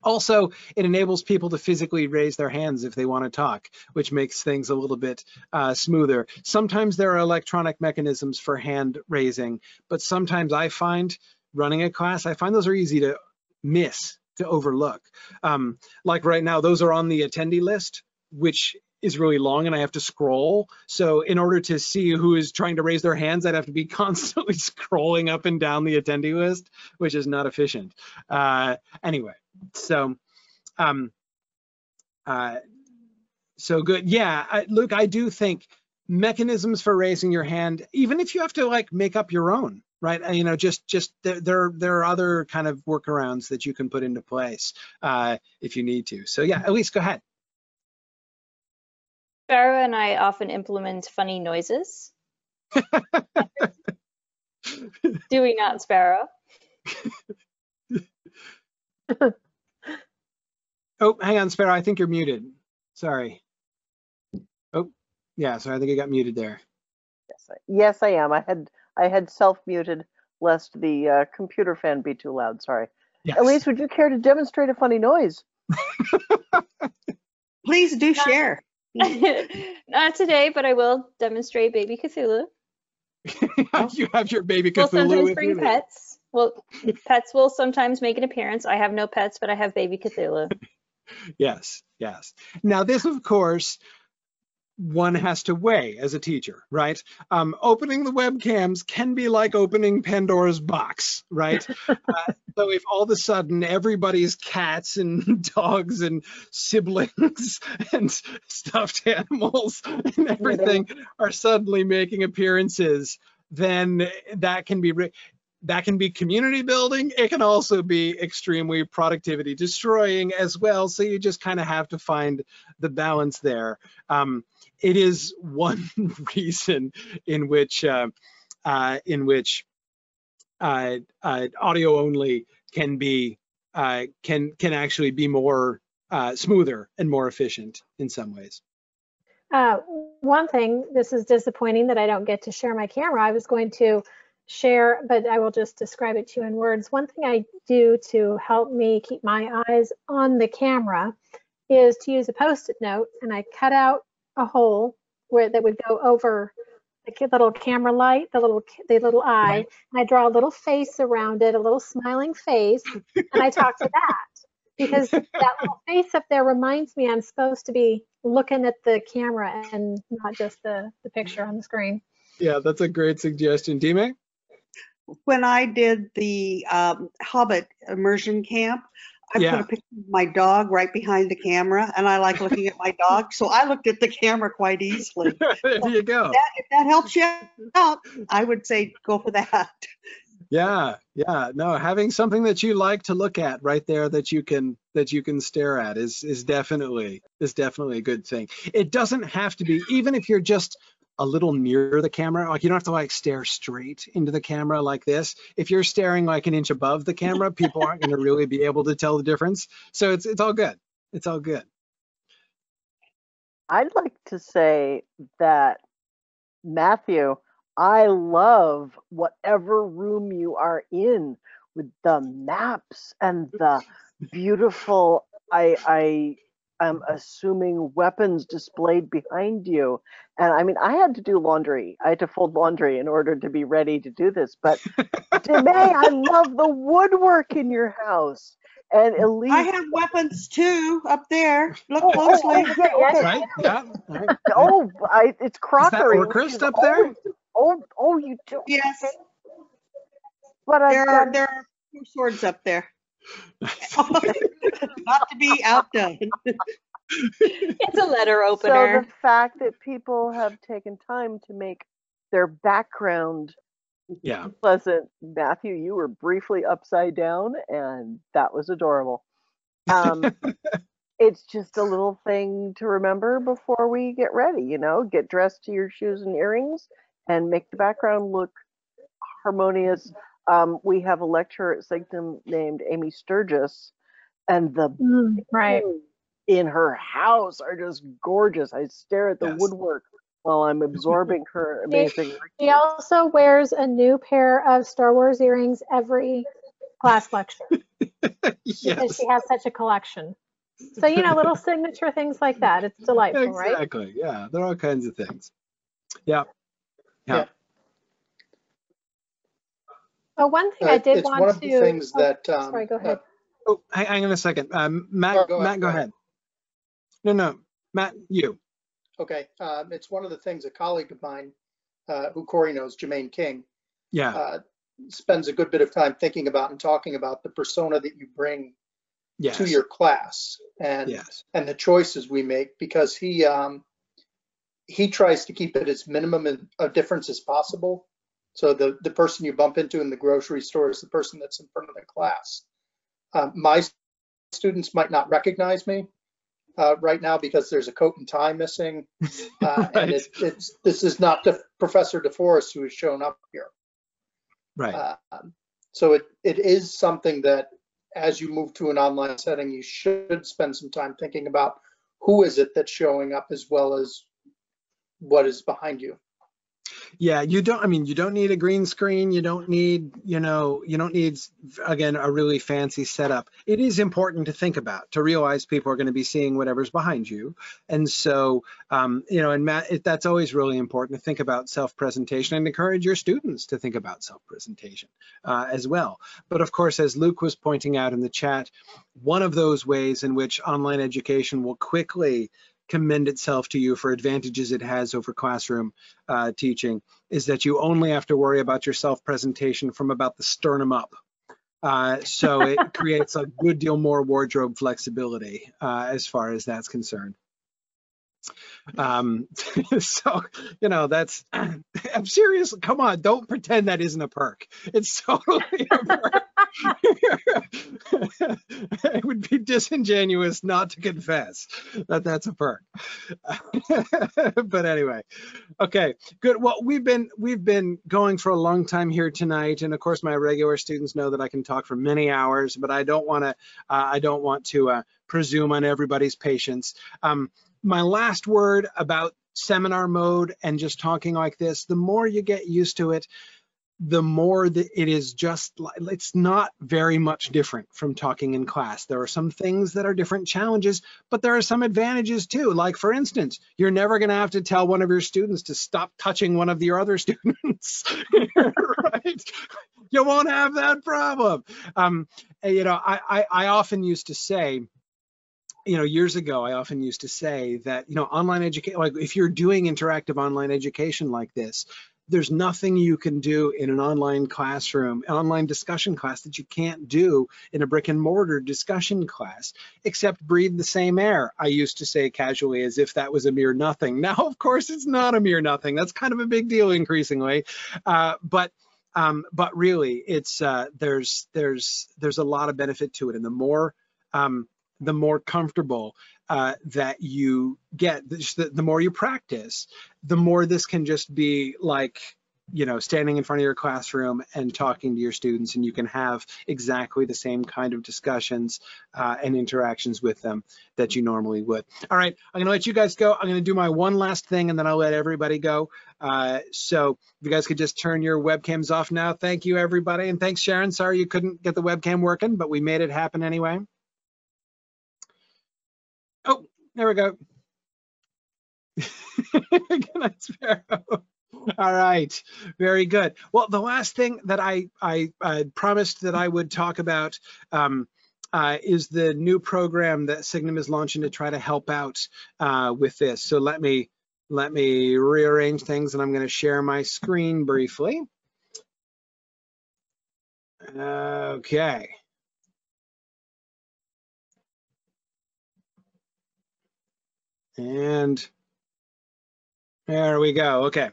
Also, it enables people to physically raise their hands if they want to talk, which makes things a little bit uh, smoother. Sometimes there are electronic mechanisms for hand raising, but sometimes I find running a class, I find those are easy to miss, to overlook. Um, like right now, those are on the attendee list, which is really long and I have to scroll. So in order to see who is trying to raise their hands, I'd have to be constantly scrolling up and down the attendee list, which is not efficient. Uh, anyway, so um, uh, so good. Yeah, I, Luke, I do think mechanisms for raising your hand, even if you have to like make up your own, right? Uh, You know, just just there there, are other kind of workarounds that you can put into place uh, if you need to. So yeah, Elise, go ahead. Sparrow and I often implement funny noises. Do we not, Sparrow? Oh, hang on, Sparrow. I think you're muted. Sorry. Oh, yeah. So I think I got muted there. Yes, I, yes, I am. I had I had self muted lest the uh, computer fan be too loud. Sorry. Yes. Elise, would you care to demonstrate a funny noise? Please do share. Not today, but I will demonstrate baby Cthulhu. you have your baby Cthulhu. We'll sometimes bring you. pets. Well, pets will sometimes make an appearance. I have no pets, but I have baby Cthulhu. Yes, yes. Now this, of course, one has to weigh as a teacher, right? Um, opening the webcams can be like opening Pandora's box, right? uh, so if all of a sudden everybody's cats and dogs and siblings and stuffed animals and everything are suddenly making appearances, then that can be that can be community building. It can also be extremely productivity destroying as well. So you just kind of have to find the balance there. Um, it is one reason in which uh, uh, in which uh, uh, audio only can be uh, can can actually be more uh, smoother and more efficient in some ways. One thing, this is disappointing that I don't get to share my camera. I was going to share, but I will just describe it to you in words. One thing I do to help me keep my eyes on the camera is to use a post-it note and I cut out a hole where that would go over the little camera light, the little the little eye, and I draw a little face around it, a little smiling face, and I talk to that because that little face up there reminds me I'm supposed to be looking at the camera and not just the the picture on the screen. Yeah, that's a great suggestion, Dime. When I did the um, Hobbit immersion camp, I Yeah. put a picture of my dog right behind the camera, and I like looking at my dog, so I looked at the camera quite easily. there you go. That, if that helps you out, I would say go for that. Yeah, yeah. No, having something that you like to look at right there that you can that you can stare at is is definitely is definitely a good thing. It doesn't have to be even if you're just a little near the camera, like you don't have to like stare straight into the camera like this. If you're staring like an inch above the camera, people aren't going to really be able to tell the difference. So it's it's all good. It's all good. I'd like to say that, Matthew, I love whatever room you are in with the maps and the beautiful, I, I am assuming weapons displayed behind you. And I mean, I had to do laundry. I had to fold laundry in order to be ready to do this. But Deme, I love the woodwork in your house. And Elise, I have weapons too up there. Look Oh, oh, closely. oh, yeah, okay. Right? Yeah. right. Oh, I, it's Is that crockery. which Orcrist up there? Oh, oh, you do. Yes, But I've there are got, there are two swords up there. Not to be outdone. It's a letter opener. so the fact that people have taken time to make their background Yeah. pleasant. Matthew, you were briefly upside down, and that was adorable. Um, it's just a little thing to remember before we get ready. You know, get dressed to your shoes and earrings, and make the background look harmonious. Um, we have a lecturer at Signum named Amy Sturgis, and the right. in her house are just gorgeous. I stare at the Yes. woodwork while I'm absorbing her amazing. She also wears a new pair of Star Wars earrings every class lecture because yes. she has such a collection. So, you know, little signature things like that. It's delightful, right? Exactly. Yeah. There are all kinds of things. Yeah. Yeah. Yeah. Oh, one thing Uh, I did it's want one of to. the things oh, that, um, sorry, go uh, ahead. Oh, hang, hang on a second. Um, Matt, Oh, go ahead, Matt, go go ahead. ahead. No, no, Matt, you. Okay, um, it's one of the things a colleague of mine, uh, who Corey knows, Jermaine King, Yeah. uh, spends a good bit of time thinking about and talking about the persona that you bring yes. to your class and Yes. and the choices we make because he um, he tries to keep it as minimum of difference as possible. So the the person you bump into in the grocery store is the person that's in front of the class. Um, my students might not recognize me uh, right now because there's a coat and tie missing, uh, Right. and it's it's this is not the Professor DeForest who has shown up here. Right. Um, so it, it is something that as you move to an online setting, you should spend some time thinking about who is it that's showing up as well as what is behind you. Yeah, you don't, I mean, you don't need a green screen. You don't need, you know, you don't need, again, a really fancy setup. It is important to think about, to realize people are going to be seeing whatever's behind you. And so, um, you know, and Matt, it, that's always really important to think about self-presentation and encourage your students to think about self-presentation uh, as well. But of course, as Luke was pointing out in the chat, one of those ways in which online education will quickly commend itself to you for advantages it has over classroom uh, teaching is that you only have to worry about your self-presentation from about the sternum up. Uh, so it creates a good deal more wardrobe flexibility uh, as far as that's concerned. Um, so, you know, that's, I'm serious. Come on, don't pretend that isn't a perk. It's totally a perk. it would be disingenuous not to confess that that's a perk. but anyway, okay, good. Well, we've been we've been going for a long time here tonight, and of course, my regular students know that I can talk for many hours, but I don't want to uh, I don't want to uh, presume on everybody's patience. Um, my last word about seminar mode and just talking like this, the more you get used to it, the more that it is just, it's not very much different from talking in class. There are some things that are different challenges, but there are some advantages too. Like for instance, you're never gonna have to tell one of your students to stop touching one of your other students, right? You won't have that problem. Um, you know, I, I, I often used to say, you know, years ago, I often used to say that, you know, online education, like if you're doing interactive online education like this, there's nothing you can do in an online classroom, an online discussion class that you can't do in a brick and mortar discussion class, except breathe the same air. I used to say casually as if that was a mere nothing. Now, of course, it's not a mere nothing. That's kind of a big deal increasingly. Uh, but um, but really, it's uh, there's there's there's a lot of benefit to it, and the more um, the more comfortable uh, that you get, the, the more you practice, the more this can just be like, you know, standing in front of your classroom and talking to your students, and you can have exactly the same kind of discussions uh, and interactions with them that you normally would. All right, I'm gonna let you guys go. I'm gonna do my one last thing, and then I'll let everybody go. Uh, so if you guys could just turn your webcams off now. Thank you, everybody, and thanks, Sharon. Sorry you couldn't get the webcam working, but we made it happen anyway. Oh, there we go. Good night, Sparrow. All right, very good. Well, the last thing that I, I, I promised that I would talk about um, uh, is the new program that Signum is launching to try to help out uh, with this. So let me let me rearrange things, and I'm going to share my screen briefly. Okay. And there we go. Okay.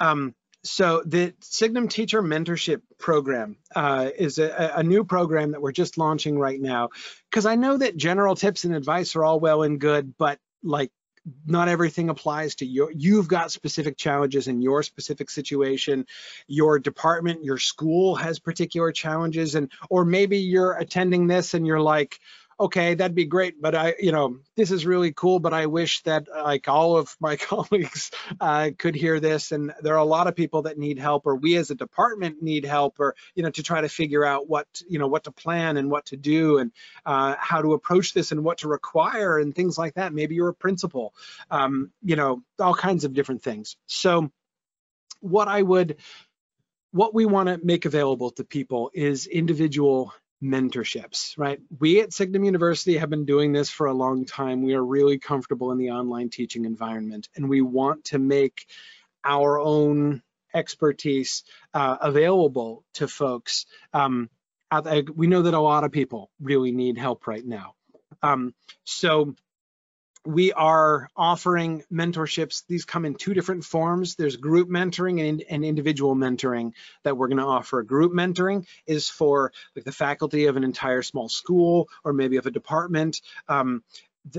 Um, so the Signum Teacher Mentorship Program uh, is a, a, new program that we're just launching right now. Because I know that general tips and advice are all well and good, but like not everything applies to you. You've got specific challenges in your specific situation. Your department, your school has particular challenges, and or maybe you're attending this and you're like, okay, that'd be great, but I, you know, this is really cool, but I wish that like all of my colleagues uh, could hear this. And there are a lot of people that need help, or we as a department need help, or, you know, to try to figure out what, you know, what to plan and what to do and uh, how to approach this and what to require and things like that. Maybe you're a principal, um, you know, all kinds of different things. So what I would, what we want to make available to people is individual mentorships, right? We at Signum University have been doing this for a long time. We are really comfortable in the online teaching environment, and we want to make our own expertise uh, available to folks. Um, we know that a lot of people really need help right now. Um, so we are offering mentorships. These come in two different forms. There's group mentoring and, and individual mentoring that we're going to offer. Group mentoring is for like the faculty of an entire small school or maybe of a department. Um,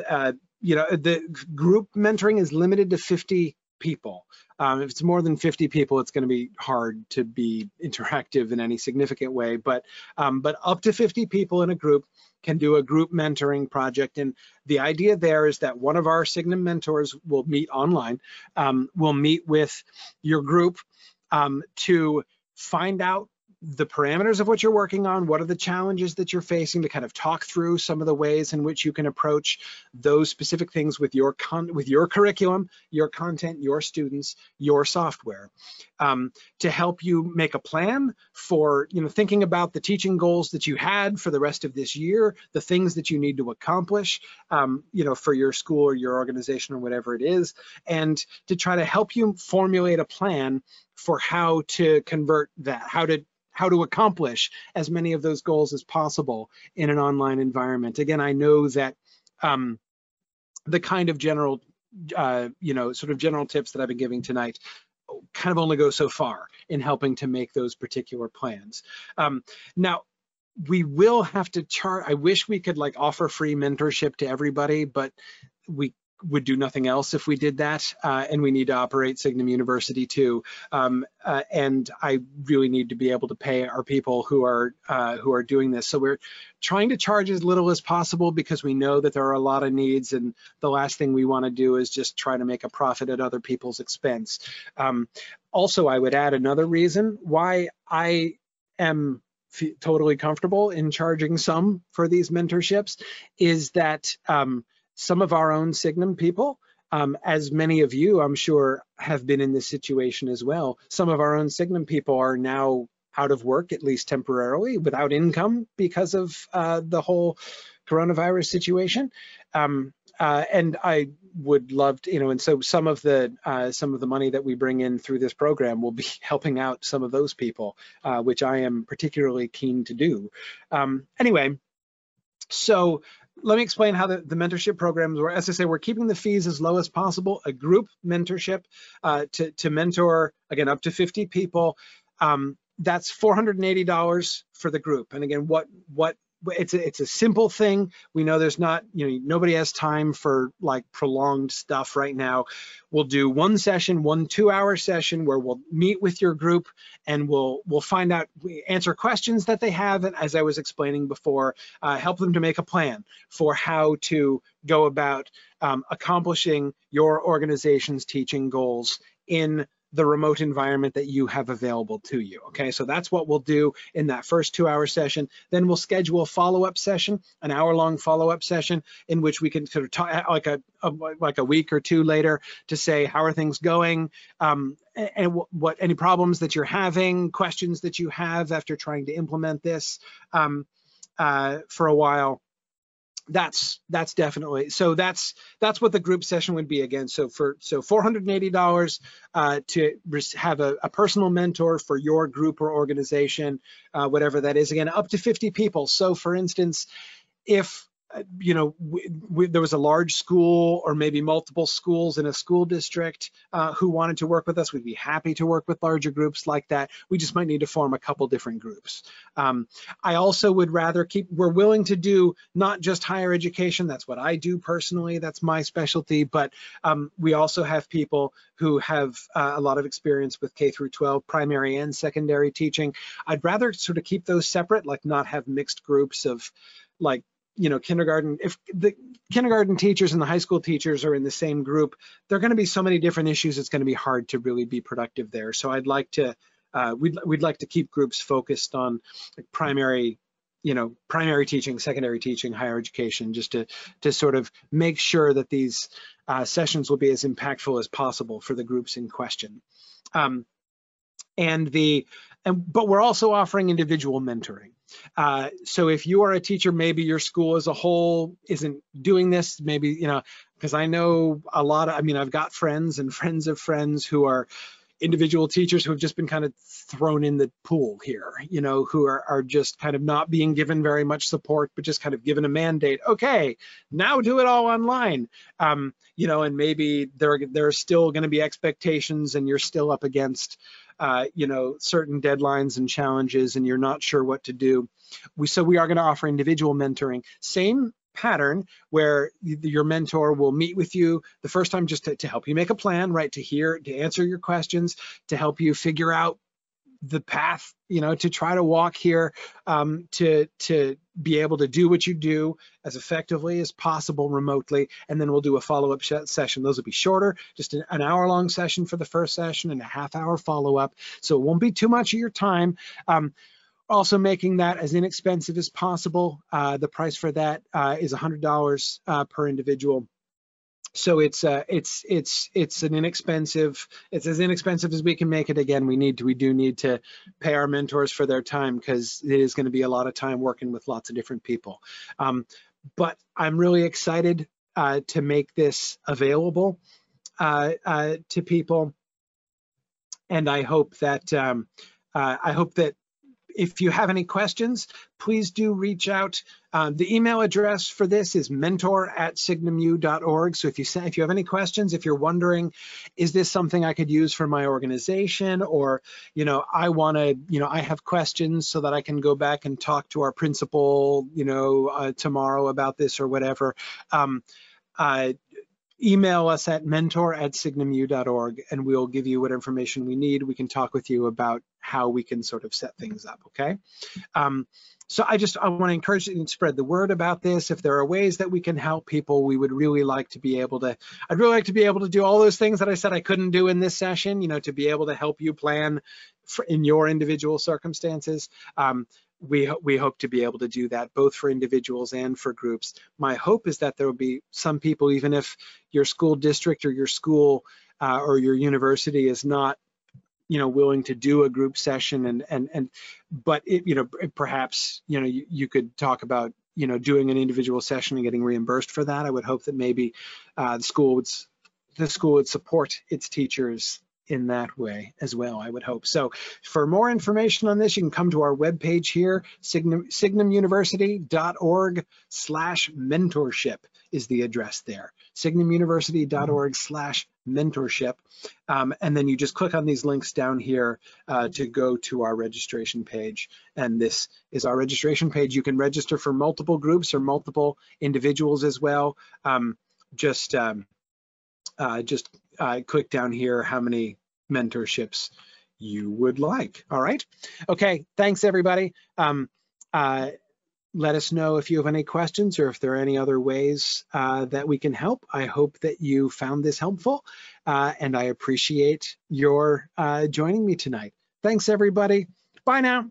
uh, you know, the group mentoring is limited to 50 people. Um, if it's more than 50 people, it's going to be hard to be interactive in any significant way. But um, but up to 50 people in a group, can do a group mentoring project. And the idea there is that one of our Signum mentors will meet online, um, will meet with your group um, to find out the parameters of what you're working on, what are the challenges that you're facing to kind of talk through some of the ways in which you can approach those specific things with your con with your curriculum, your content, your students, your software, um, to help you make a plan for you know thinking about the teaching goals that you had for the rest of this year, the things that you need to accomplish, um, you know, for your school or your organization or whatever it is, and to try to help you formulate a plan for how to convert that, how to how to accomplish as many of those goals as possible in an online environment. Again, I know that um, the kind of general, uh, you know, sort of general tips that I've been giving tonight kind of only go so far in helping to make those particular plans. Um, now, we will have to chart. I wish we could like offer free mentorship to everybody, but we would do nothing else if we did that. Uh, and we need to operate Signum University too. Um, uh, and I really need to be able to pay our people who are uh, who are doing this. So we're trying to charge as little as possible because we know that there are a lot of needs, and the last thing we want to do is just try to make a profit at other people's expense. Um, also, I would add another reason why I am totally comfortable in charging some for these mentorships is that um, some of our own Signum people, um, as many of you, I'm sure, have been in this situation as well. Some of our own Signum people are now out of work, at least temporarily, without income because of uh, the whole coronavirus situation. Um, uh, and I would love to, you know, and so some of the uh, some of the money that we bring in through this program will be helping out some of those people, uh, which I am particularly keen to do. Um, anyway, so let me explain how the, the mentorship programs work. As I say, we're keeping the fees as low as possible. A group mentorship uh, to, to mentor, again, up to 50 people. Um, that's $480 for the group. And again, what what it's a, it's a simple thing. We know there's not, you know, nobody has time for like prolonged stuff right now. We'll do one session, one two-hour session where we'll meet with your group and we'll we'll find out, we answer questions that they have, and as I was explaining before, uh, help them to make a plan for how to go about um, accomplishing your organization's teaching goals in the remote environment that you have available to you. Okay, so that's what we'll do in that first two hour session. Then we'll schedule a follow-up session, an hour long follow-up session in which we can sort of talk like a, a, like a week or two later to say, how are things going? Um, and what any problems that you're having, questions that you have after trying to implement this um, uh, for a while that's that's definitely so that's that's what the group session would be again. So for so $480 uh, to have a, a, personal mentor for your group or organization uh, whatever that is. Again up to 50 people. So for instance if you know, we, we, there was a large school or maybe multiple schools in a school district uh, who wanted to work with us. We'd be happy to work with larger groups like that. We just might need to form a couple different groups. Um, I also would rather keep, we're willing to do not just higher education. That's what I do personally. That's my specialty. But um, we also have people who have uh, a lot of experience with K through 12 primary and secondary teaching. I'd rather sort of keep those separate, like not have mixed groups of like you know kindergarten if the kindergarten teachers and the high school teachers are in the same group there are going to be so many different issues it's going to be hard to really be productive there. So i'd like to uh, we'd, we'd like to keep groups focused on like primary you know primary teaching secondary teaching higher education just to to sort of make sure that these uh, sessions will be as impactful as possible for the groups in question. Um, and the and but we're also offering individual mentoring uh, so if you are a teacher, maybe your school as a whole isn't doing this, maybe, you know, because I know a lot of, I mean, I've got friends and friends of friends who are individual teachers who have just been kind of thrown in the pool here, you know, who are, are just kind of not being given very much support, but just kind of given a mandate. Okay, now do it all online, um, you know, and maybe there, there are still going to be expectations and you're still up against uh, you know, certain deadlines and challenges and you're not sure what to do. We, so we are gonna offer individual mentoring. Same pattern where your mentor will meet with you the first time just to, to help you make a plan, right? To hear, to answer your questions, to help you figure out the path, you know, to try to walk here um, to to be able to do what you do as effectively as possible remotely, and then we'll do a follow-up session. Those will be shorter, just an, an hour-long session for the first session and a half-hour follow-up, so it won't be too much of your time. Um, also making that as inexpensive as possible. Uh, the price for that uh, is $100 uh, per individual so it's uh, it's it's it's an inexpensive it's as inexpensive as we can make it. Again we need to we do need to pay our mentors for their time because it is going to be a lot of time working with lots of different people. Um, but i'm really excited uh, to make this available uh, uh to people. And i hope that um, uh, i hope that if you have any questions, please do reach out. Um, the email address for this is mentor at signumu.org. So if you if you have any questions, if you're wondering, is this something I could use for my organization, or you know, I want to, you know, I have questions so that I can go back and talk to our principal, you know, uh, tomorrow about this or whatever. Um, uh, email us at mentor at signumu.org and we'll give you what information we need. We can talk with you about how we can sort of set things up, okay? Um, so I just I want to encourage you to spread the word about this. If there are ways that we can help people, we would really like to be able to, I'd really like to be able to do all those things that I said I couldn't do in this session, you know, to be able to help you plan in your individual circumstances. Um, we, we hope to be able to do that both for individuals and for groups. My hope is that there will be some people, even if your school district or your school uh, or your university is not you know willing to do a group session and and and but it you know perhaps you know you, you could talk about you know doing an individual session and getting reimbursed for that i would hope that maybe uh, the school would the school would support its teachers in that way as well, I would hope. So for more information on this, you can come to our webpage here, signum, signumuniversity.org slash mentorship is the address there, signumuniversity.org slash mentorship. Um, and then you just click on these links down here uh, to go to our registration page. And this is our registration page. You can register for multiple groups or multiple individuals as well. Um, just um, uh, just uh, click down here how many mentorships you would like. All right. Okay. Thanks, everybody. Um, uh, let us know if you have any questions or if there are any other ways uh, that we can help. I hope that you found this helpful uh, and I appreciate your uh, joining me tonight. Thanks, everybody. Bye now.